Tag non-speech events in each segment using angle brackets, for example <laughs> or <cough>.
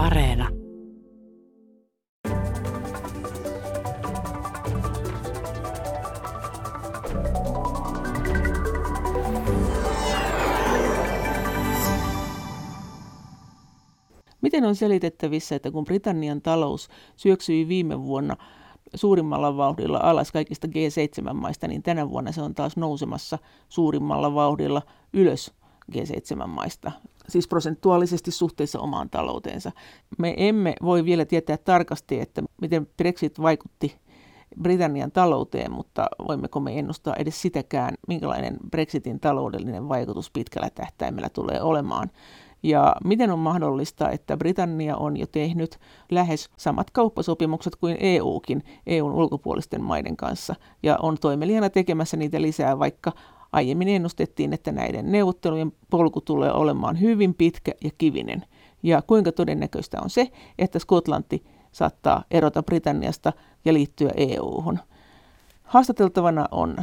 Areena. Miten on selitettävissä, että kun Britannian talous syöksyi viime vuonna suurimmalla vauhdilla alas kaikista G7-maista, niin tänä vuonna se on taas nousemassa suurimmalla vauhdilla ylös G7-maista, siis prosentuaalisesti suhteessa omaan talouteensa. Me emme voi vielä tietää tarkasti, että miten Brexit vaikutti Britannian talouteen, mutta voimmeko me ennustaa edes sitäkään, minkälainen Brexitin taloudellinen vaikutus pitkällä tähtäimellä tulee olemaan. Ja miten on mahdollista, että Britannia on jo tehnyt lähes samat kauppasopimukset kuin EUkin EUn ulkopuolisten maiden kanssa ja on toimelijana tekemässä niitä lisää, vaikka aiemmin ennustettiin, että näiden neuvottelujen polku tulee olemaan hyvin pitkä ja kivinen. Ja kuinka todennäköistä on se, että Skotlanti saattaa erota Britanniasta ja liittyä EU-hun. Haastateltavana on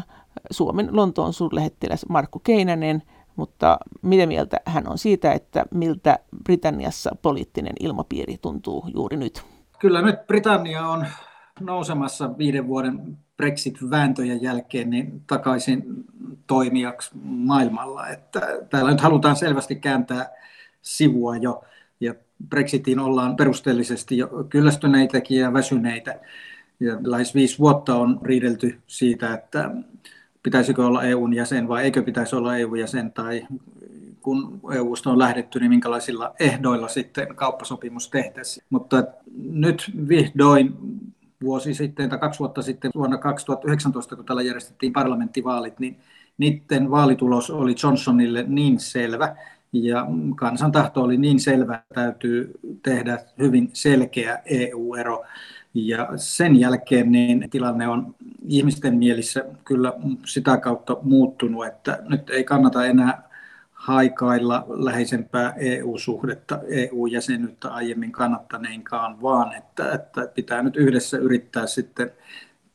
Suomen Lontoon suurlähettiläs Markku Keinänen – mutta mitä mieltä hän on siitä, että miltä Britanniassa poliittinen ilmapiiri tuntuu juuri nyt? Kyllä nyt Britannia on nousemassa viiden vuoden Brexit-vääntöjen jälkeen niin takaisin toimijaksi maailmalla. Että täällä nyt halutaan selvästi kääntää sivua jo, ja Brexitiin ollaan perusteellisesti jo kyllästyneitäkin ja väsyneitä. Ja lähes viisi vuotta on riidelty siitä, että pitäisikö olla EUn jäsen vai eikö pitäisi olla EU-jäsen tai kun EUsta on lähdetty, niin minkälaisilla ehdoilla sitten kauppasopimus tehtäisiin. Mutta nyt vihdoin vuosi sitten tai kaksi vuotta sitten vuonna 2019, kun täällä järjestettiin parlamenttivaalit, niin niiden vaalitulos oli Johnsonille niin selvä, ja kansan tahto oli niin selvä, että täytyy tehdä hyvin selkeä EU-ero. Ja sen jälkeen niin tilanne on ihmisten mielissä kyllä sitä kautta muuttunut, että nyt ei kannata enää haikailla läheisempää EU-suhdetta, EU-jäsenyyttä aiemmin kannattaneinkaan, vaan että, että pitää nyt yhdessä yrittää sitten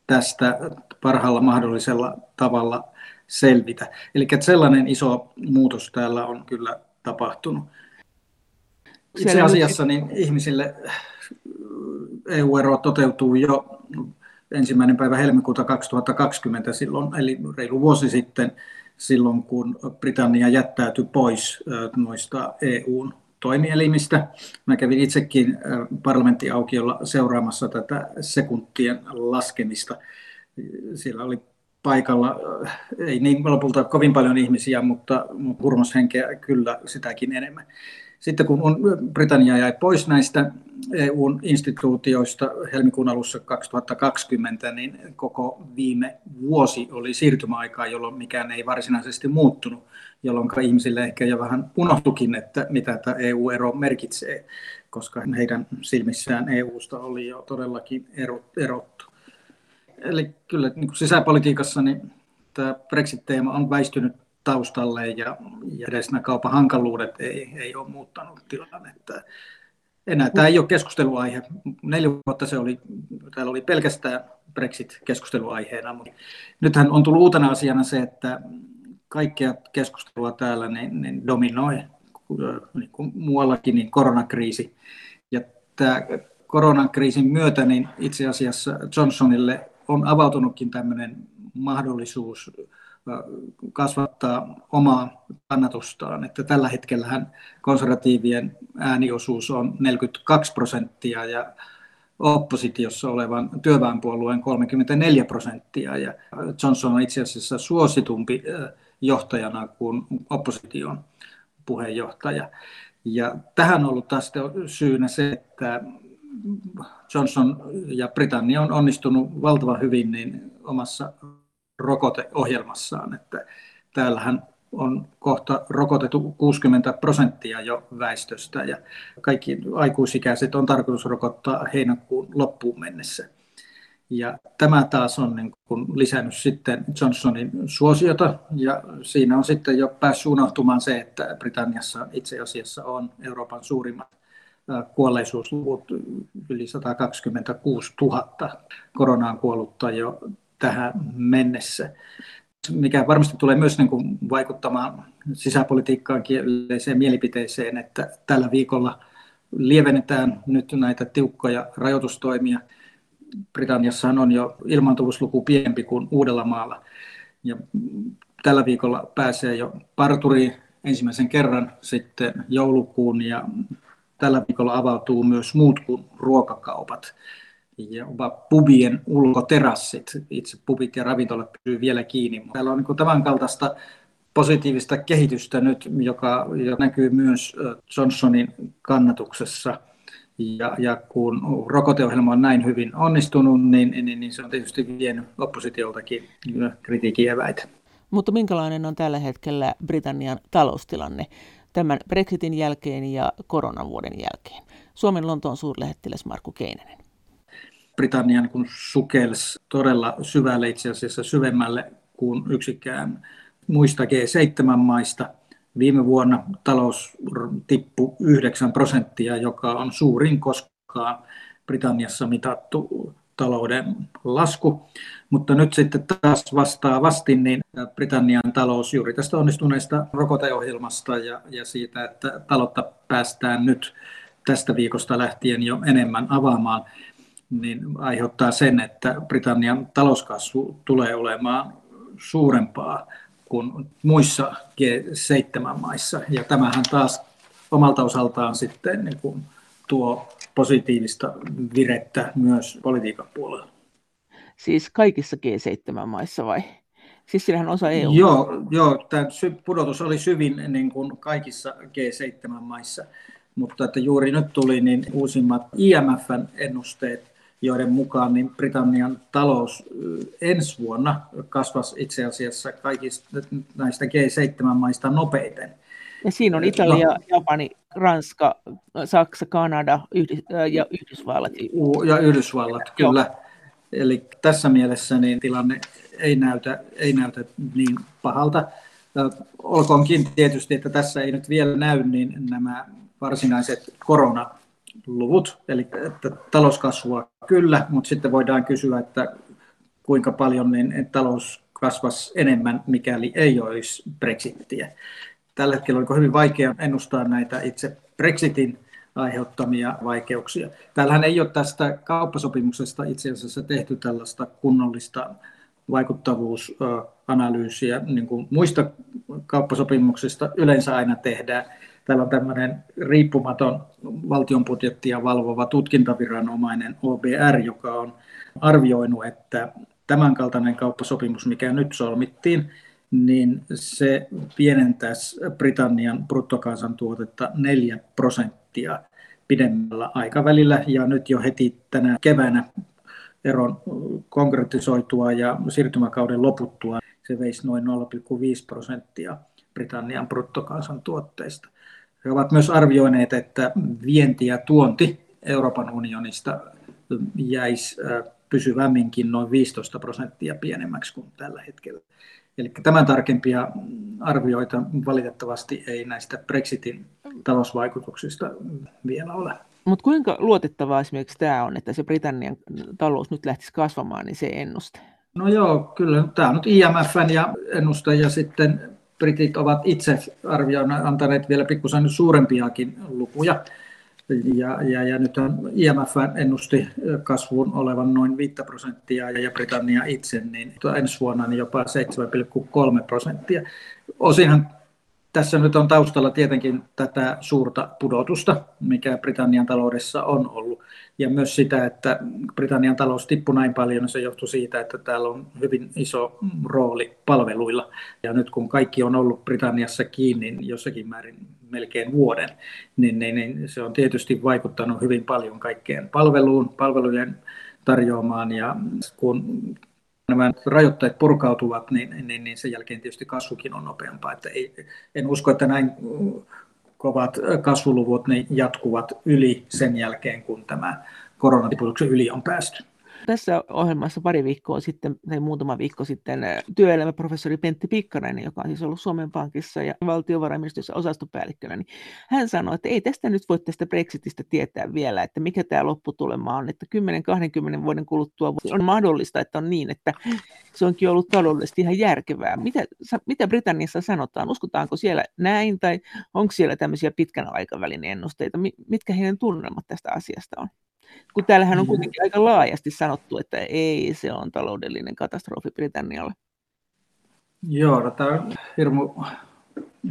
tästä parhaalla mahdollisella tavalla selvitä. Eli sellainen iso muutos täällä on kyllä tapahtunut. Itse asiassa niin ihmisille EU-ero toteutuu jo ensimmäinen päivä helmikuuta 2020 silloin, eli reilu vuosi sitten, silloin kun Britannia jättäytyi pois noista EUn toimielimistä. Mä kävin itsekin parlamenttiaukiolla seuraamassa tätä sekuntien laskemista. Siellä oli paikalla, ei niin lopulta kovin paljon ihmisiä, mutta hurmoshenkeä kyllä sitäkin enemmän. Sitten kun Britannia jäi pois näistä EUn instituutioista helmikuun alussa 2020, niin koko viime vuosi oli siirtymäaikaa, jolloin mikään ei varsinaisesti muuttunut, jolloin ihmisille ehkä jo vähän unohtukin, että mitä tämä EU-ero merkitsee, koska heidän silmissään EUsta oli jo todellakin erottu. Eli kyllä niin kuin sisäpolitiikassa niin tämä Brexit-teema on väistynyt taustalle ja, ja edes nämä kaupan hankaluudet ei, ei ole muuttanut tilannetta. Enää tämä ei ole keskusteluaihe. Neljä vuotta se oli, täällä oli pelkästään Brexit keskusteluaiheena, mutta nythän on tullut uutena asiana se, että kaikkea keskustelua täällä niin, niin dominoi, niin kuin muuallakin, niin koronakriisi. Ja tämä koronakriisin myötä niin itse asiassa Johnsonille on avautunutkin tämmöinen mahdollisuus kasvattaa omaa kannatustaan. Että tällä hetkellä konservatiivien ääniosuus on 42 prosenttia ja oppositiossa olevan työväenpuolueen 34 prosenttia. Ja Johnson on itse asiassa suositumpi johtajana kuin opposition puheenjohtaja. Ja tähän on ollut taas syynä se, että Johnson ja Britannia on onnistunut valtavan hyvin niin omassa rokoteohjelmassaan. Että täällähän on kohta rokotettu 60 prosenttia jo väestöstä ja kaikki aikuisikäiset on tarkoitus rokottaa heinäkuun loppuun mennessä. Ja tämä taas on niin kuin lisännyt sitten Johnsonin suosiota ja siinä on sitten jo päässyt unohtumaan se, että Britanniassa itse asiassa on Euroopan suurimmat kuolleisuusluvut yli 126 000 koronaan kuollutta jo tähän mennessä, mikä varmasti tulee myös niin kuin vaikuttamaan sisäpolitiikkaankin yleiseen mielipiteeseen, että tällä viikolla lievennetään nyt näitä tiukkoja rajoitustoimia. Britanniassahan on jo ilmaantuvuusluku pienempi kuin Uudellamaalla. Ja tällä viikolla pääsee jo parturiin ensimmäisen kerran sitten joulukuun ja tällä viikolla avautuu myös muut kuin ruokakaupat ja pubien ulkoterassit. Itse pubit ja ravintolat pysyvät vielä kiinni. Täällä on niin tämän kaltaista positiivista kehitystä nyt, joka, joka näkyy myös Johnsonin kannatuksessa. Ja, ja kun rokoteohjelma on näin hyvin onnistunut, niin, niin, niin se on tietysti vienyt oppositioltakin kritiikin eväitä. Mutta minkälainen on tällä hetkellä Britannian taloustilanne tämän Brexitin jälkeen ja koronavuoden jälkeen? Suomen Lontoon suurlähettiläs Markku Keinenen. Britannian kun sukelsi todella syvälle itse asiassa syvemmälle kuin yksikään muista G7-maista. Viime vuonna talous tippui 9 prosenttia, joka on suurin koskaan Britanniassa mitattu talouden lasku. Mutta nyt sitten taas vastaavasti niin Britannian talous juuri tästä onnistuneesta rokoteohjelmasta ja, ja siitä, että taloutta päästään nyt tästä viikosta lähtien jo enemmän avaamaan, niin aiheuttaa sen, että Britannian talouskasvu tulee olemaan suurempaa kuin muissa G7-maissa. Ja tämähän taas omalta osaltaan sitten niin kuin tuo positiivista virettä myös politiikan puolella. Siis kaikissa G7-maissa vai? Siis siinähän osa EU. Joo, joo tämä pudotus oli syvin niin kuin kaikissa G7-maissa, mutta että juuri nyt tuli niin uusimmat IMFn ennusteet joiden mukaan niin Britannian talous ensi vuonna kasvasi itse asiassa kaikista näistä G7-maista nopeiten. Ja siinä on Italia, no, Japani, Ranska, Saksa, Kanada Yhdys- ja Yhdysvallat. Ja Yhdysvallat, kyllä. Joo. Eli tässä mielessä niin tilanne ei näytä, ei näytä niin pahalta. Olkoonkin tietysti, että tässä ei nyt vielä näy niin nämä varsinaiset korona luvut, eli että talouskasvua kyllä, mutta sitten voidaan kysyä, että kuinka paljon niin talous kasvaisi enemmän, mikäli ei olisi Brexittiä. Tällä hetkellä on hyvin vaikea ennustaa näitä itse Brexitin aiheuttamia vaikeuksia. Täällähän ei ole tästä kauppasopimuksesta itse asiassa tehty tällaista kunnollista vaikuttavuusanalyysiä, niin kuin muista kauppasopimuksista yleensä aina tehdään. Täällä on tämmöinen riippumaton valtion budjettia valvova tutkintaviranomainen OBR, joka on arvioinut, että tämänkaltainen kauppasopimus, mikä nyt solmittiin, niin se pienentäisi Britannian bruttokansantuotetta 4 prosenttia pidemmällä aikavälillä. Ja nyt jo heti tänä keväänä eron konkretisoitua ja siirtymäkauden loputtua se veisi noin 0,5 prosenttia Britannian bruttokansantuotteista. He ovat myös arvioineet, että vienti ja tuonti Euroopan unionista jäisi pysyvämminkin noin 15 prosenttia pienemmäksi kuin tällä hetkellä. Eli tämän tarkempia arvioita valitettavasti ei näistä Brexitin talousvaikutuksista vielä ole. Mutta kuinka luotettavaa esimerkiksi tämä on, että se Britannian talous nyt lähtisi kasvamaan, niin se ennuste? No joo, kyllä tämä on nyt IMFn ja ennuste ja sitten britit ovat itse arvioineet, antaneet vielä pikkusen suurempiakin lukuja. Ja, ja, ja nyt IMF ennusti kasvun olevan noin 5 prosenttia ja Britannia itse niin ensi vuonna niin jopa 7,3 prosenttia. Osinhan tässä nyt on taustalla tietenkin tätä suurta pudotusta, mikä Britannian taloudessa on ollut. Ja myös sitä, että Britannian talous tippui näin paljon, se johtui siitä, että täällä on hyvin iso rooli palveluilla. Ja nyt kun kaikki on ollut Britanniassa kiinni niin jossakin määrin melkein vuoden, niin, niin, niin se on tietysti vaikuttanut hyvin paljon kaikkeen palveluun, palvelujen tarjoamaan. Ja kun nämä rajoitteet purkautuvat, niin, niin, niin sen jälkeen tietysti kasvukin on nopeampaa. Että ei, en usko, että näin kovat kasvuluvut niin jatkuvat yli sen jälkeen, kun tämä koronatiputuksen yli on päästy. Tässä ohjelmassa pari viikkoa sitten, tai muutama viikko sitten, työelämäprofessori Pentti Pikkarainen, joka on siis ollut Suomen Pankissa ja valtiovarainministeriössä osastopäällikkönä, niin hän sanoi, että ei tästä nyt voi tästä Brexitistä tietää vielä, että mikä tämä lopputulema on, että 10-20 vuoden kuluttua on mahdollista, että on niin, että se onkin ollut taloudellisesti ihan järkevää. Mitä, mitä Britanniassa sanotaan? Uskotaanko siellä näin tai onko siellä tämmöisiä pitkän aikavälin ennusteita? Mitkä heidän tunnelmat tästä asiasta on? Kun täällähän on mm. kuitenkin aika laajasti sanottu, että ei, se on taloudellinen katastrofi Britannialle. Joo, no, tämä on hirmu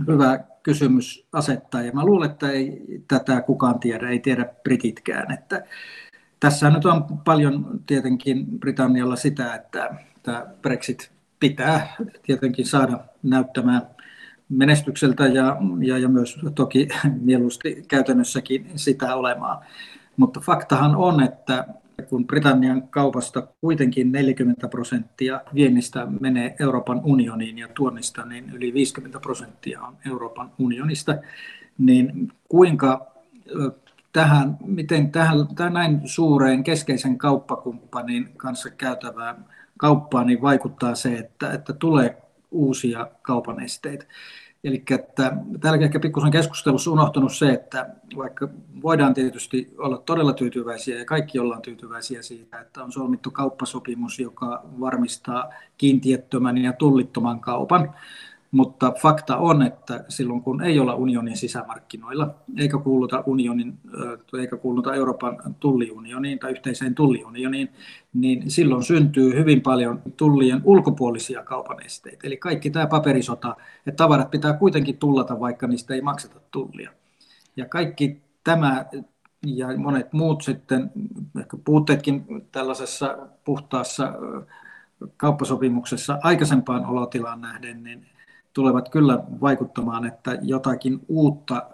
hyvä kysymys asettaa, ja mä luulen, että ei tätä kukaan tiedä, ei tiedä brititkään. Että tässä nyt on paljon tietenkin Britannialla sitä, että tämä Brexit pitää tietenkin saada näyttämään menestykseltä ja, ja, ja myös toki mieluusti käytännössäkin sitä olemaan. Mutta faktahan on, että kun Britannian kaupasta kuitenkin 40 prosenttia viennistä menee Euroopan unioniin ja tuonnista niin yli 50 prosenttia on Euroopan unionista, niin kuinka tähän, miten tähän, tähän näin suureen keskeisen kauppakumppanin kanssa käytävään kauppaan niin vaikuttaa se, että, että tulee uusia kaupan esteitä. Eli että täällä ehkä pikkusen keskustelussa unohtunut se, että vaikka voidaan tietysti olla todella tyytyväisiä ja kaikki ollaan tyytyväisiä siitä, että on solmittu kauppasopimus, joka varmistaa kiintiettömän ja tullittoman kaupan, mutta fakta on, että silloin kun ei olla unionin sisämarkkinoilla, eikä kuuluta, unionin, eikä kuuluta Euroopan tulliunioniin tai yhteiseen tulliunioniin, niin silloin syntyy hyvin paljon tullien ulkopuolisia kaupan esteitä. Eli kaikki tämä paperisota, että tavarat pitää kuitenkin tullata, vaikka niistä ei makseta tullia. Ja kaikki tämä ja monet muut sitten, ehkä puutteetkin tällaisessa puhtaassa kauppasopimuksessa aikaisempaan olotilaan nähden, niin tulevat kyllä vaikuttamaan, että jotakin uutta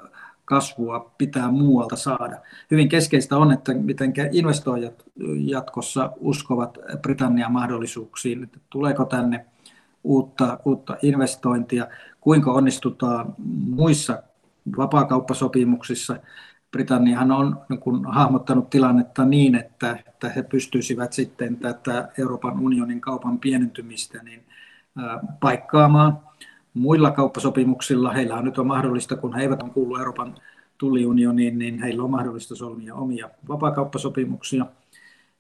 kasvua pitää muualta saada. Hyvin keskeistä on, että miten investoijat jatkossa uskovat Britannian mahdollisuuksiin, että tuleeko tänne uutta, uutta investointia, kuinka onnistutaan muissa vapaakauppasopimuksissa. Britanniahan on niin kun, hahmottanut tilannetta niin, että, että he pystyisivät sitten tätä Euroopan unionin kaupan pienentymistä niin, paikkaamaan muilla kauppasopimuksilla. Heillä on nyt on mahdollista, kun he eivät kuulu Euroopan tulliunioniin, niin heillä on mahdollista solmia omia vapaakauppasopimuksia.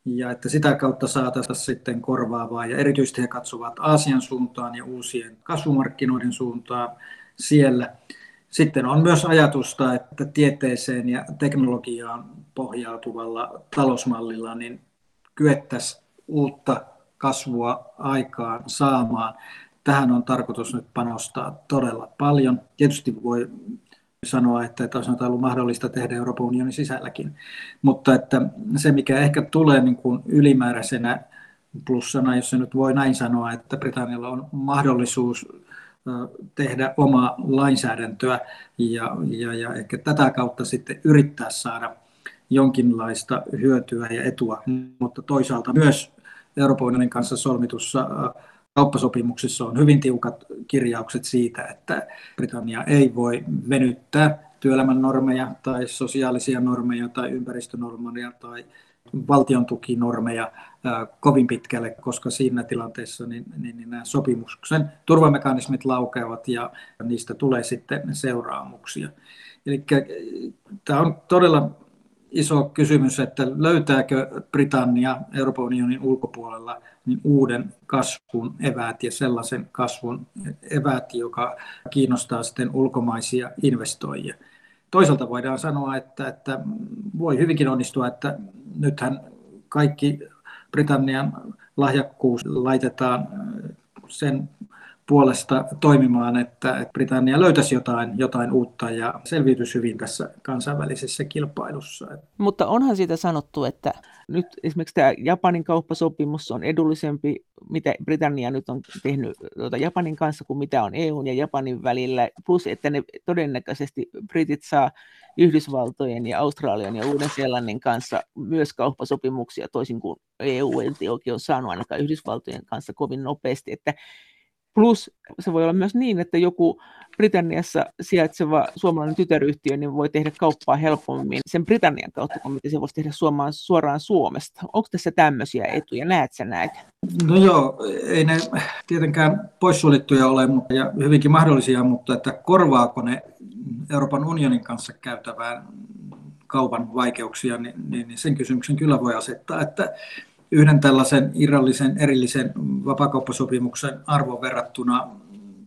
Ja että sitä kautta saataisiin sitten korvaavaa. Ja erityisesti he katsovat Aasian suuntaan ja uusien kasvumarkkinoiden suuntaan siellä. Sitten on myös ajatusta, että tieteeseen ja teknologiaan pohjautuvalla talousmallilla niin kyettäisiin uutta kasvua aikaan saamaan tähän on tarkoitus nyt panostaa todella paljon. Tietysti voi sanoa, että olisi ollut mahdollista tehdä Euroopan unionin sisälläkin, mutta että se, mikä ehkä tulee niin kuin ylimääräisenä plussana, jos se nyt voi näin sanoa, että Britannialla on mahdollisuus tehdä omaa lainsäädäntöä ja, ja, ja ehkä tätä kautta sitten yrittää saada jonkinlaista hyötyä ja etua, mutta toisaalta myös Euroopan unionin kanssa solmitussa kauppasopimuksissa on hyvin tiukat kirjaukset siitä, että Britannia ei voi venyttää työelämän normeja tai sosiaalisia normeja tai ympäristönormeja tai valtion tukinormeja kovin pitkälle, koska siinä tilanteessa niin, niin, niin nämä sopimuksen turvamekanismit laukeavat ja niistä tulee sitten seuraamuksia. Eli tämä on todella iso kysymys, että löytääkö Britannia Euroopan unionin ulkopuolella niin uuden kasvun eväät ja sellaisen kasvun eväät, joka kiinnostaa sitten ulkomaisia investoijia. Toisaalta voidaan sanoa, että, että voi hyvinkin onnistua, että nythän kaikki Britannian lahjakkuus laitetaan sen puolesta toimimaan, että Britannia löytäisi jotain, jotain uutta ja selviytyisi hyvin tässä kansainvälisessä kilpailussa. Mutta onhan siitä sanottu, että nyt esimerkiksi tämä Japanin kauppasopimus on edullisempi, mitä Britannia nyt on tehnyt tuota Japanin kanssa kuin mitä on EUn ja Japanin välillä, plus että ne todennäköisesti Britit saa Yhdysvaltojen ja Australian ja Uuden-Seelannin kanssa myös kauppasopimuksia, toisin kuin EU ei oikein ole saanut ainakaan Yhdysvaltojen kanssa kovin nopeasti, että Plus se voi olla myös niin, että joku Britanniassa sijaitseva suomalainen tytäryhtiö niin voi tehdä kauppaa helpommin sen Britannian kautta kuin mitä se voisi tehdä suoraan, suoraan Suomesta. Onko tässä tämmöisiä etuja? Näet sä näitä? No joo, ei ne tietenkään poissulittuja ole mutta, ja hyvinkin mahdollisia, mutta että korvaako ne Euroopan unionin kanssa käytävään kaupan vaikeuksia, niin, niin, niin sen kysymyksen kyllä voi asettaa, että yhden tällaisen irrallisen erillisen vapakauppasopimuksen arvon verrattuna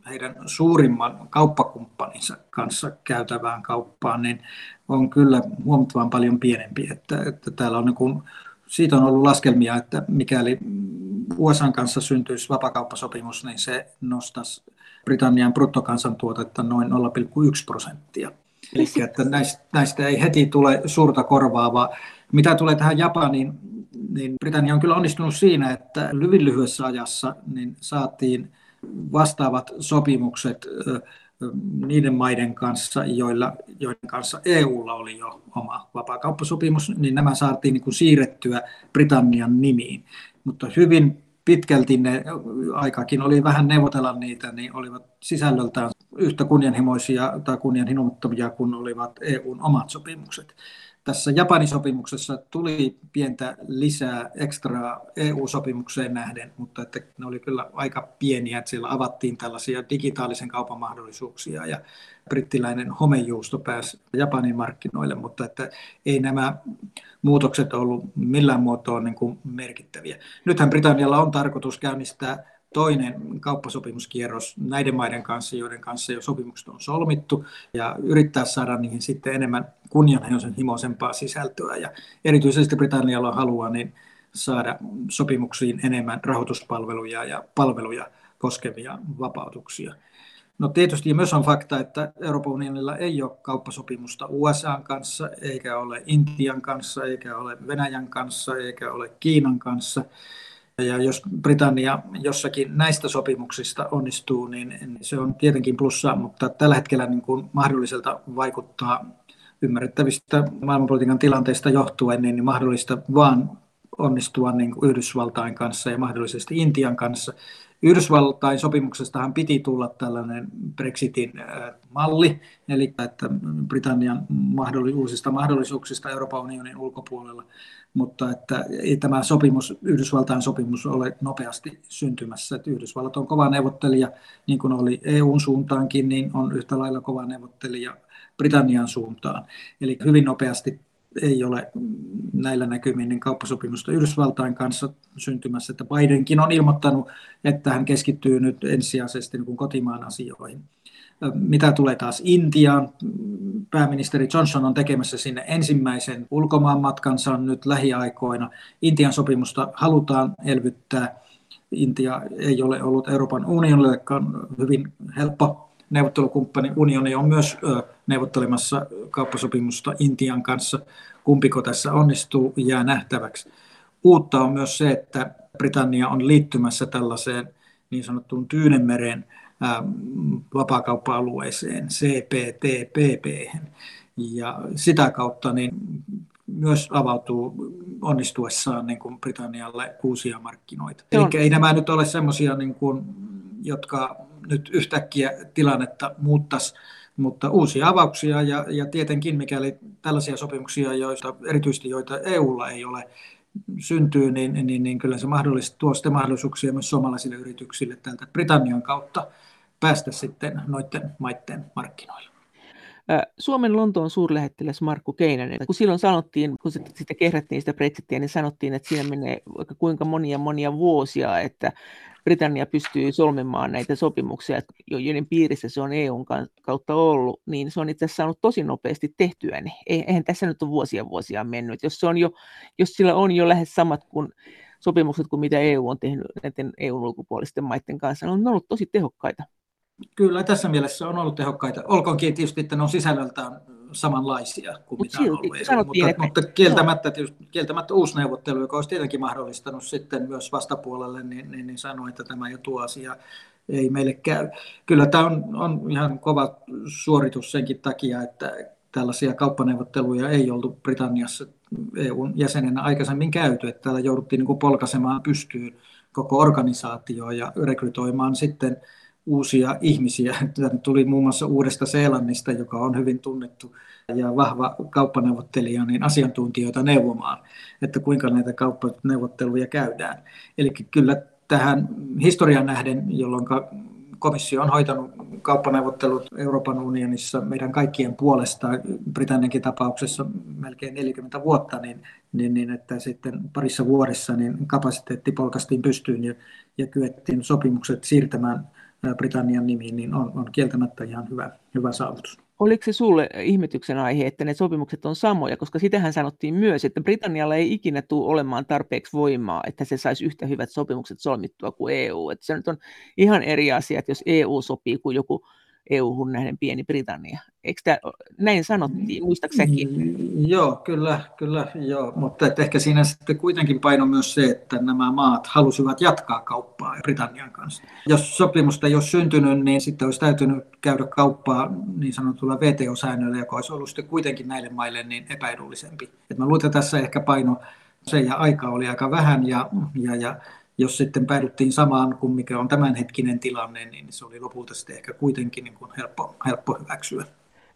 heidän suurimman kauppakumppaninsa kanssa käytävään kauppaan, niin on kyllä huomattavan paljon pienempi. Että, että täällä on niin kuin, siitä on ollut laskelmia, että mikäli USA kanssa syntyisi vapakauppasopimus, niin se nostaisi Britannian bruttokansantuotetta noin 0,1 prosenttia. Eli että näistä, näistä ei heti tule suurta korvaavaa. Mitä tulee tähän Japaniin, niin Britannia on kyllä onnistunut siinä, että hyvin lyhyessä ajassa niin saatiin vastaavat sopimukset niiden maiden kanssa, joilla, joiden kanssa EUlla oli jo oma vapaakauppasopimus, niin nämä saatiin niin kuin siirrettyä Britannian nimiin. Mutta hyvin pitkälti ne, aikakin oli vähän neuvotella niitä, niin olivat sisällöltään yhtä kunnianhimoisia tai kunnianhimoittomia kuin olivat EUn omat sopimukset. Tässä Japanin sopimuksessa tuli pientä lisää ekstraa EU-sopimukseen nähden, mutta että ne oli kyllä aika pieniä, että siellä avattiin tällaisia digitaalisen kaupan mahdollisuuksia ja brittiläinen homejuusto pääsi Japanin markkinoille, mutta että ei nämä muutokset ollut millään muotoa niin kuin merkittäviä. Nythän Britannialla on tarkoitus käynnistää toinen kauppasopimuskierros näiden maiden kanssa, joiden kanssa jo sopimukset on solmittu, ja yrittää saada niihin sitten enemmän kunnianhimoisempaa sisältöä. Ja erityisesti Britannialla haluaa niin saada sopimuksiin enemmän rahoituspalveluja ja palveluja koskevia vapautuksia. No tietysti myös on fakta, että Euroopan unionilla ei ole kauppasopimusta USA kanssa, eikä ole Intian kanssa, eikä ole Venäjän kanssa, eikä ole Kiinan kanssa. Ja jos Britannia jossakin näistä sopimuksista onnistuu, niin se on tietenkin plussa, mutta tällä hetkellä niin kuin mahdolliselta vaikuttaa ymmärrettävistä maailmanpolitiikan tilanteista johtuen, niin mahdollista vaan onnistua niin kuin Yhdysvaltain kanssa ja mahdollisesti Intian kanssa. Yhdysvaltain sopimuksestahan piti tulla tällainen Brexitin malli, eli että Britannian uusista mahdollisuuksista Euroopan unionin ulkopuolella mutta että ei tämä sopimus, Yhdysvaltain sopimus ole nopeasti syntymässä. Että Yhdysvallat on kova neuvottelija, niin kuin oli EUn suuntaankin, niin on yhtä lailla kova neuvottelija Britannian suuntaan. Eli hyvin nopeasti ei ole näillä näkymin niin kauppasopimusta Yhdysvaltain kanssa syntymässä, että Bidenkin on ilmoittanut, että hän keskittyy nyt ensisijaisesti niin kotimaan asioihin. Mitä tulee taas Intiaan, pääministeri Johnson on tekemässä sinne ensimmäisen ulkomaanmatkansa nyt lähiaikoina. Intian sopimusta halutaan elvyttää. Intia ei ole ollut Euroopan unionillekaan hyvin helppo neuvottelukumppani. Unioni on myös neuvottelemassa kauppasopimusta Intian kanssa. Kumpiko tässä onnistuu, jää nähtäväksi. Uutta on myös se, että Britannia on liittymässä tällaiseen niin sanottuun Tyynemeren vapaakauppa-alueeseen, CPTPP. Ja sitä kautta niin myös avautuu onnistuessaan niin kuin Britannialle uusia markkinoita. Eli ei nämä nyt ole sellaisia, niin kuin, jotka nyt yhtäkkiä tilannetta muuttaisi, mutta uusia avauksia ja, ja tietenkin mikäli tällaisia sopimuksia, joista, erityisesti joita EUlla ei ole, syntyy, niin, niin, niin kyllä se mahdollisesti tuo sitten mahdollisuuksia myös suomalaisille yrityksille tältä Britannian kautta päästä sitten noiden maiden markkinoille. Suomen Lontoon suurlähettiläs Markku Keinänen, kun silloin sanottiin, kun sitten kehrättiin sitä Brexitia, niin sanottiin, että siinä menee kuinka monia monia vuosia, että Britannia pystyy solmimaan näitä sopimuksia, joiden piirissä se on EUn kautta ollut, niin se on itse asiassa saanut tosi nopeasti tehtyä. Niin eihän tässä nyt ole vuosia vuosia mennyt. Jos, se on jo, jos sillä on jo lähes samat kuin sopimukset kuin mitä EU on tehnyt näiden EUn ulkopuolisten maiden kanssa, ne on ollut tosi tehokkaita. Kyllä, tässä mielessä on ollut tehokkaita. Olkoonkin tietysti, että ne on sisällöltään samanlaisia kuin Mut mitä silti, on ollut EU, mutta, että, mutta kieltämättä, tietysti, kieltämättä uusi neuvottelu, joka olisi tietenkin mahdollistanut sitten myös vastapuolelle, niin, niin, niin sanoi, että tämä jo tuo asia ei meille käy. Kyllä tämä on, on ihan kova suoritus senkin takia, että tällaisia kauppaneuvotteluja ei oltu Britanniassa EUn jäsenenä aikaisemmin käyty, että täällä jouduttiin niin kuin polkaisemaan pystyyn koko organisaatio ja rekrytoimaan sitten uusia ihmisiä. <laughs> Tänne tuli muun muassa Uudesta Seelannista, joka on hyvin tunnettu ja vahva kauppaneuvottelija, niin asiantuntijoita neuvomaan, että kuinka näitä kauppaneuvotteluja käydään. Eli kyllä tähän historian nähden, jolloin komissio on hoitanut kauppaneuvottelut Euroopan unionissa meidän kaikkien puolesta, Britanniankin tapauksessa melkein 40 vuotta, niin, niin, niin että sitten parissa vuodessa niin kapasiteetti polkastiin pystyyn ja, ja kyettiin sopimukset siirtämään Britannian nimiin, niin on, on kieltämättä ihan hyvä, hyvä saavutus. Oliko se sulle ihmetyksen aihe, että ne sopimukset on samoja, koska sitähän sanottiin myös, että Britannialla ei ikinä tule olemaan tarpeeksi voimaa, että se saisi yhtä hyvät sopimukset solmittua kuin EU. Että se nyt on ihan eri asia, että jos EU sopii kuin joku EU-hun nähden pieni Britannia. Eikö tämä, näin sanottiin, muistaakseni Mm, joo, kyllä, kyllä joo. mutta että ehkä siinä sitten kuitenkin paino myös se, että nämä maat halusivat jatkaa kauppaa Britannian kanssa. Jos sopimusta ei olisi syntynyt, niin sitten olisi täytynyt käydä kauppaa niin sanotulla VTO-säännöillä, joka olisi ollut sitten kuitenkin näille maille niin epäedullisempi. Et mä luulen, että tässä ehkä paino se ja aika oli aika vähän ja, ja, ja jos sitten päädyttiin samaan kuin mikä on tämänhetkinen tilanne, niin se oli lopulta sitten ehkä kuitenkin niin kuin helppo, helppo hyväksyä.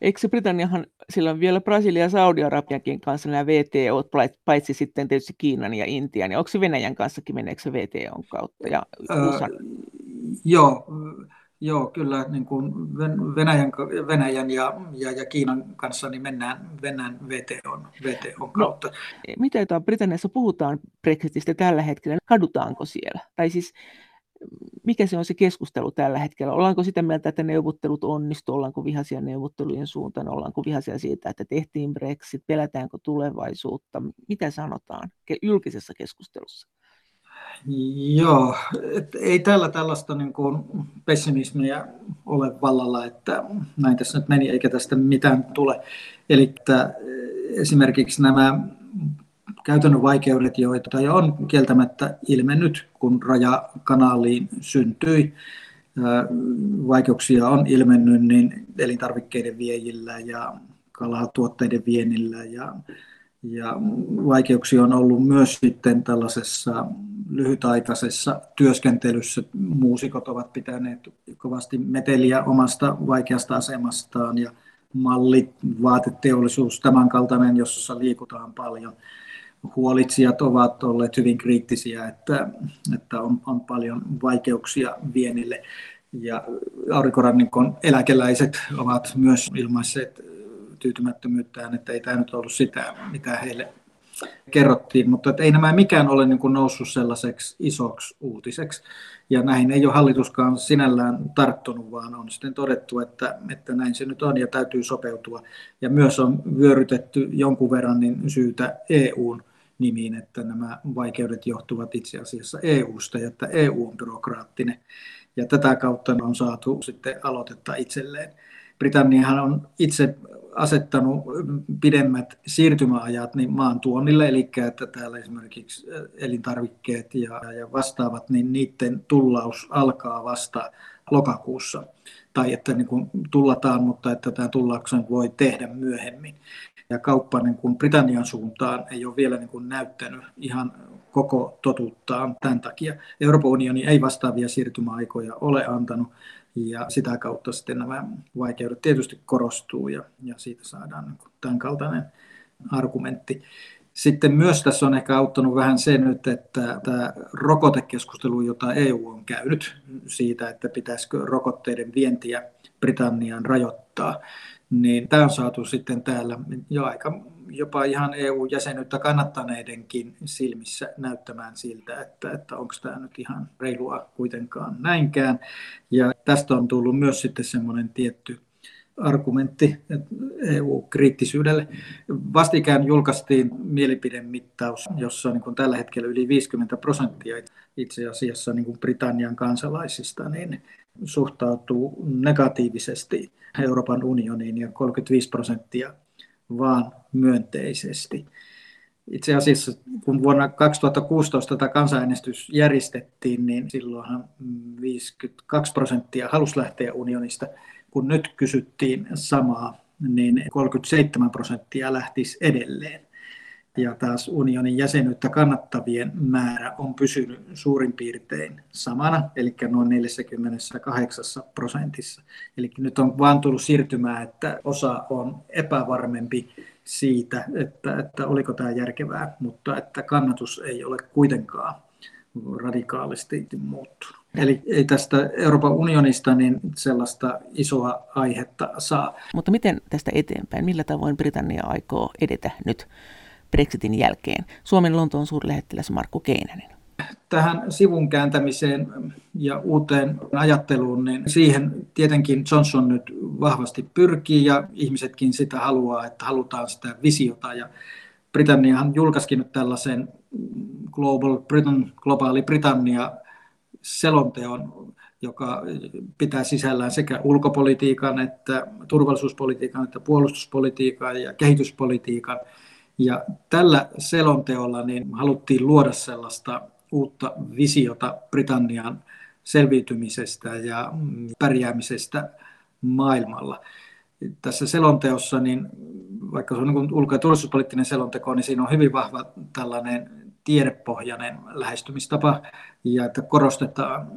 Eikö se Britanniahan, sillä on vielä Brasilia ja Saudi-Arabiankin kanssa nämä VTO, paitsi sitten tietysti Kiinan ja Intian, niin onko se Venäjän kanssakin, meneekö se VTOn kautta? Ja öö, joo, Joo, kyllä niin kuin Venäjän, Venäjän ja, ja, ja Kiinan kanssa niin mennään, mennään VTOn, VTOn no, kautta. No, mitä jotain Britanniassa puhutaan Brexitistä tällä hetkellä? Kadutaanko siellä? Tai siis mikä se on se keskustelu tällä hetkellä? Ollaanko sitä mieltä, että neuvottelut onnistu? Ollaanko vihaisia neuvottelujen suuntaan? Ollaanko vihaisia siitä, että tehtiin Brexit? Pelätäänkö tulevaisuutta? Mitä sanotaan julkisessa keskustelussa? Joo, et ei täällä tällaista niin kuin pessimismiä ole vallalla, että näin tässä nyt meni eikä tästä mitään tule. Eli esimerkiksi nämä käytännön vaikeudet, joita jo on kieltämättä ilmennyt, kun raja kanaaliin syntyi, vaikeuksia on ilmennyt niin elintarvikkeiden viejillä ja kalatuotteiden vienillä ja ja vaikeuksia on ollut myös sitten tällaisessa lyhytaikaisessa työskentelyssä. Muusikot ovat pitäneet kovasti meteliä omasta vaikeasta asemastaan ja mallit, vaateteollisuus, tämän kaltainen, jossa liikutaan paljon. Huolitsijat ovat olleet hyvin kriittisiä, että, että on, on paljon vaikeuksia vienille. Ja aurinkorannikon eläkeläiset ovat myös ilmaisseet tyytymättömyyttään, että ei tämä nyt ollut sitä, mitä heille kerrottiin, mutta ei nämä mikään ole niin kuin noussut sellaiseksi isoksi uutiseksi. Ja näihin ei ole hallituskaan sinällään tarttunut, vaan on sitten todettu, että, että näin se nyt on ja täytyy sopeutua. Ja myös on vyörytetty jonkun verran niin syytä EUn nimiin, että nämä vaikeudet johtuvat itse asiassa EUsta ja että EU on byrokraattinen. Ja tätä kautta on saatu sitten aloitetta itselleen. Britanniahan on itse asettanut pidemmät siirtymäajat niin maan tuonnille, eli että täällä esimerkiksi elintarvikkeet ja, ja vastaavat, niin niiden tullaus alkaa vasta lokakuussa. Tai että niin kuin tullataan, mutta että tämä tullauksen voi tehdä myöhemmin. Ja kauppa niin kuin Britannian suuntaan ei ole vielä niin kuin näyttänyt ihan koko totuuttaan tämän takia. Euroopan unioni ei vastaavia siirtymäaikoja ole antanut, ja sitä kautta sitten nämä vaikeudet tietysti korostuu ja, ja siitä saadaan niin tämän kaltainen argumentti. Sitten myös tässä on ehkä auttanut vähän se nyt, että tämä rokotekeskustelu, jota EU on käynyt siitä, että pitäisikö rokotteiden vientiä Britanniaan rajoittaa, niin tämä on saatu sitten täällä jo aika jopa ihan EU-jäsenyyttä kannattaneidenkin silmissä näyttämään siltä, että, että onko tämä nyt ihan reilua kuitenkaan näinkään. Ja tästä on tullut myös sitten semmoinen tietty argumentti EU-kriittisyydelle. Vastikään julkaistiin mielipidemittaus, jossa niin kuin tällä hetkellä yli 50 prosenttia itse asiassa niin kuin Britannian kansalaisista niin suhtautuu negatiivisesti Euroopan unioniin ja 35 prosenttia vaan myönteisesti. Itse asiassa kun vuonna 2016 tämä kansanäänestys järjestettiin, niin silloinhan 52 prosenttia halusi lähteä unionista. Kun nyt kysyttiin samaa, niin 37 prosenttia lähtisi edelleen. Ja taas unionin jäsenyyttä kannattavien määrä on pysynyt suurin piirtein samana, eli noin 48 prosentissa. Eli nyt on vaan tullut siirtymään, että osa on epävarmempi siitä, että, että oliko tämä järkevää, mutta että kannatus ei ole kuitenkaan radikaalisti muuttunut. Eli ei tästä Euroopan unionista niin sellaista isoa aihetta saa. Mutta miten tästä eteenpäin? Millä tavoin Britannia aikoo edetä nyt Brexitin jälkeen? Suomen Lontoon suurlähettiläs Markku Keinänen. Tähän sivun kääntämiseen ja uuteen ajatteluun, niin siihen tietenkin Johnson nyt vahvasti pyrkii ja ihmisetkin sitä haluaa, että halutaan sitä visiota. Ja Britanniahan julkaisikin nyt tällaisen Global Britain, globaali Britannia selonteon, joka pitää sisällään sekä ulkopolitiikan että turvallisuuspolitiikan että puolustuspolitiikan ja kehityspolitiikan. Ja tällä selonteolla niin haluttiin luoda sellaista uutta visiota Britannian selviytymisestä ja pärjäämisestä maailmalla. Tässä selonteossa, niin vaikka se on niin ulko- ja turvallisuuspoliittinen selonteko, niin siinä on hyvin vahva tällainen tiedepohjainen lähestymistapa ja että korostetaan,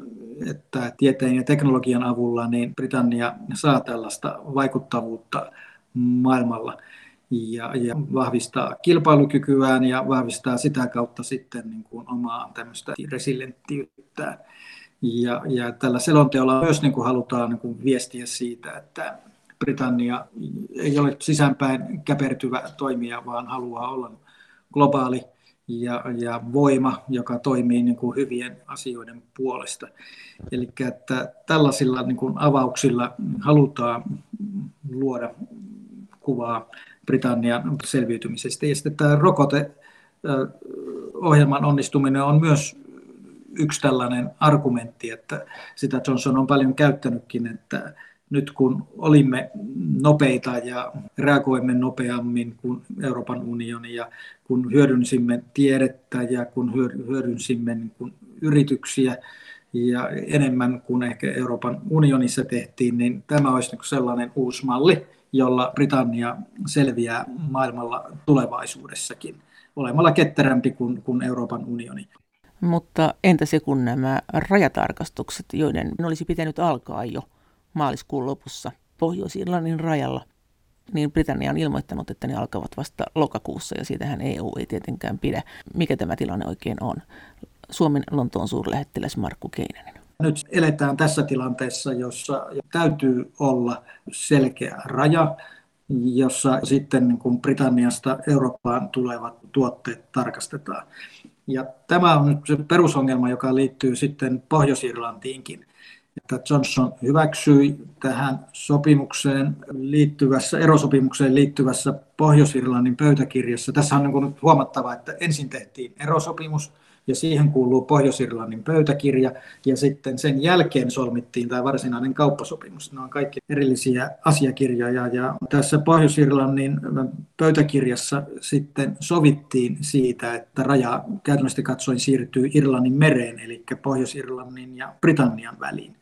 että tieteen ja teknologian avulla niin Britannia saa tällaista vaikuttavuutta maailmalla ja, ja vahvistaa kilpailukykyään ja vahvistaa sitä kautta sitten niin kuin omaa tämmöistä resilienttiyttään. Ja, ja tällä selonteolla myös niin kuin halutaan niin kuin viestiä siitä, että Britannia ei ole sisäänpäin käpertyvä toimija, vaan haluaa olla globaali ja, ja voima, joka toimii niin kuin hyvien asioiden puolesta. Eli että tällaisilla niin kuin avauksilla halutaan luoda kuvaa Britannian selviytymisestä. Ja sitten tämä rokoteohjelman onnistuminen on myös yksi tällainen argumentti, että sitä Johnson on paljon käyttänytkin, että nyt kun olimme nopeita ja reagoimme nopeammin kuin Euroopan unioni ja kun hyödynsimme tiedettä ja kun hyödynsimme niin kuin yrityksiä ja enemmän kuin ehkä Euroopan unionissa tehtiin, niin tämä olisi niin sellainen uusi malli, jolla Britannia selviää maailmalla tulevaisuudessakin olemalla ketterämpi kuin, kuin Euroopan unioni. Mutta entä se, kun nämä rajatarkastukset, joiden olisi pitänyt alkaa jo maaliskuun lopussa Pohjois-Irlannin rajalla, niin Britannia on ilmoittanut, että ne alkavat vasta lokakuussa ja siitähän EU ei tietenkään pidä. Mikä tämä tilanne oikein on? Suomen Lontoon suurlähettiläs Markku Keinänen. Nyt eletään tässä tilanteessa, jossa täytyy olla selkeä raja, jossa sitten niin kuin Britanniasta Eurooppaan tulevat tuotteet tarkastetaan. Ja tämä on nyt se perusongelma, joka liittyy sitten Pohjois-Irlantiinkin että Johnson hyväksyi tähän sopimukseen liittyvässä, erosopimukseen liittyvässä Pohjois-Irlannin pöytäkirjassa. Tässä on niin huomattava, että ensin tehtiin erosopimus, ja siihen kuuluu Pohjois-Irlannin pöytäkirja, ja sitten sen jälkeen solmittiin tämä varsinainen kauppasopimus. Ne on kaikki erillisiä asiakirjoja, ja tässä Pohjois-Irlannin pöytäkirjassa sitten sovittiin siitä, että raja käytännössä katsoen siirtyy Irlannin mereen, eli Pohjois-Irlannin ja Britannian väliin.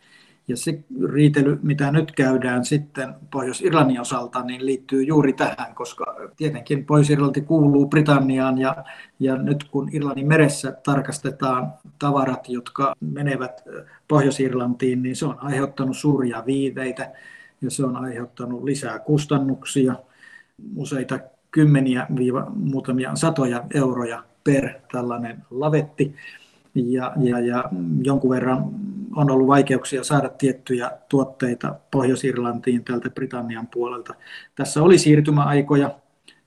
Ja se riitely, mitä nyt käydään sitten Pohjois-Irlannin osalta, niin liittyy juuri tähän, koska tietenkin Pohjois-Irlanti kuuluu Britanniaan ja, ja nyt kun Irlannin meressä tarkastetaan tavarat, jotka menevät Pohjois-Irlantiin, niin se on aiheuttanut suuria viiveitä ja se on aiheuttanut lisää kustannuksia, useita kymmeniä viiva muutamia satoja euroja per tällainen lavetti ja, ja, ja jonkun verran on ollut vaikeuksia saada tiettyjä tuotteita Pohjois-Irlantiin tältä Britannian puolelta. Tässä oli siirtymäaikoja,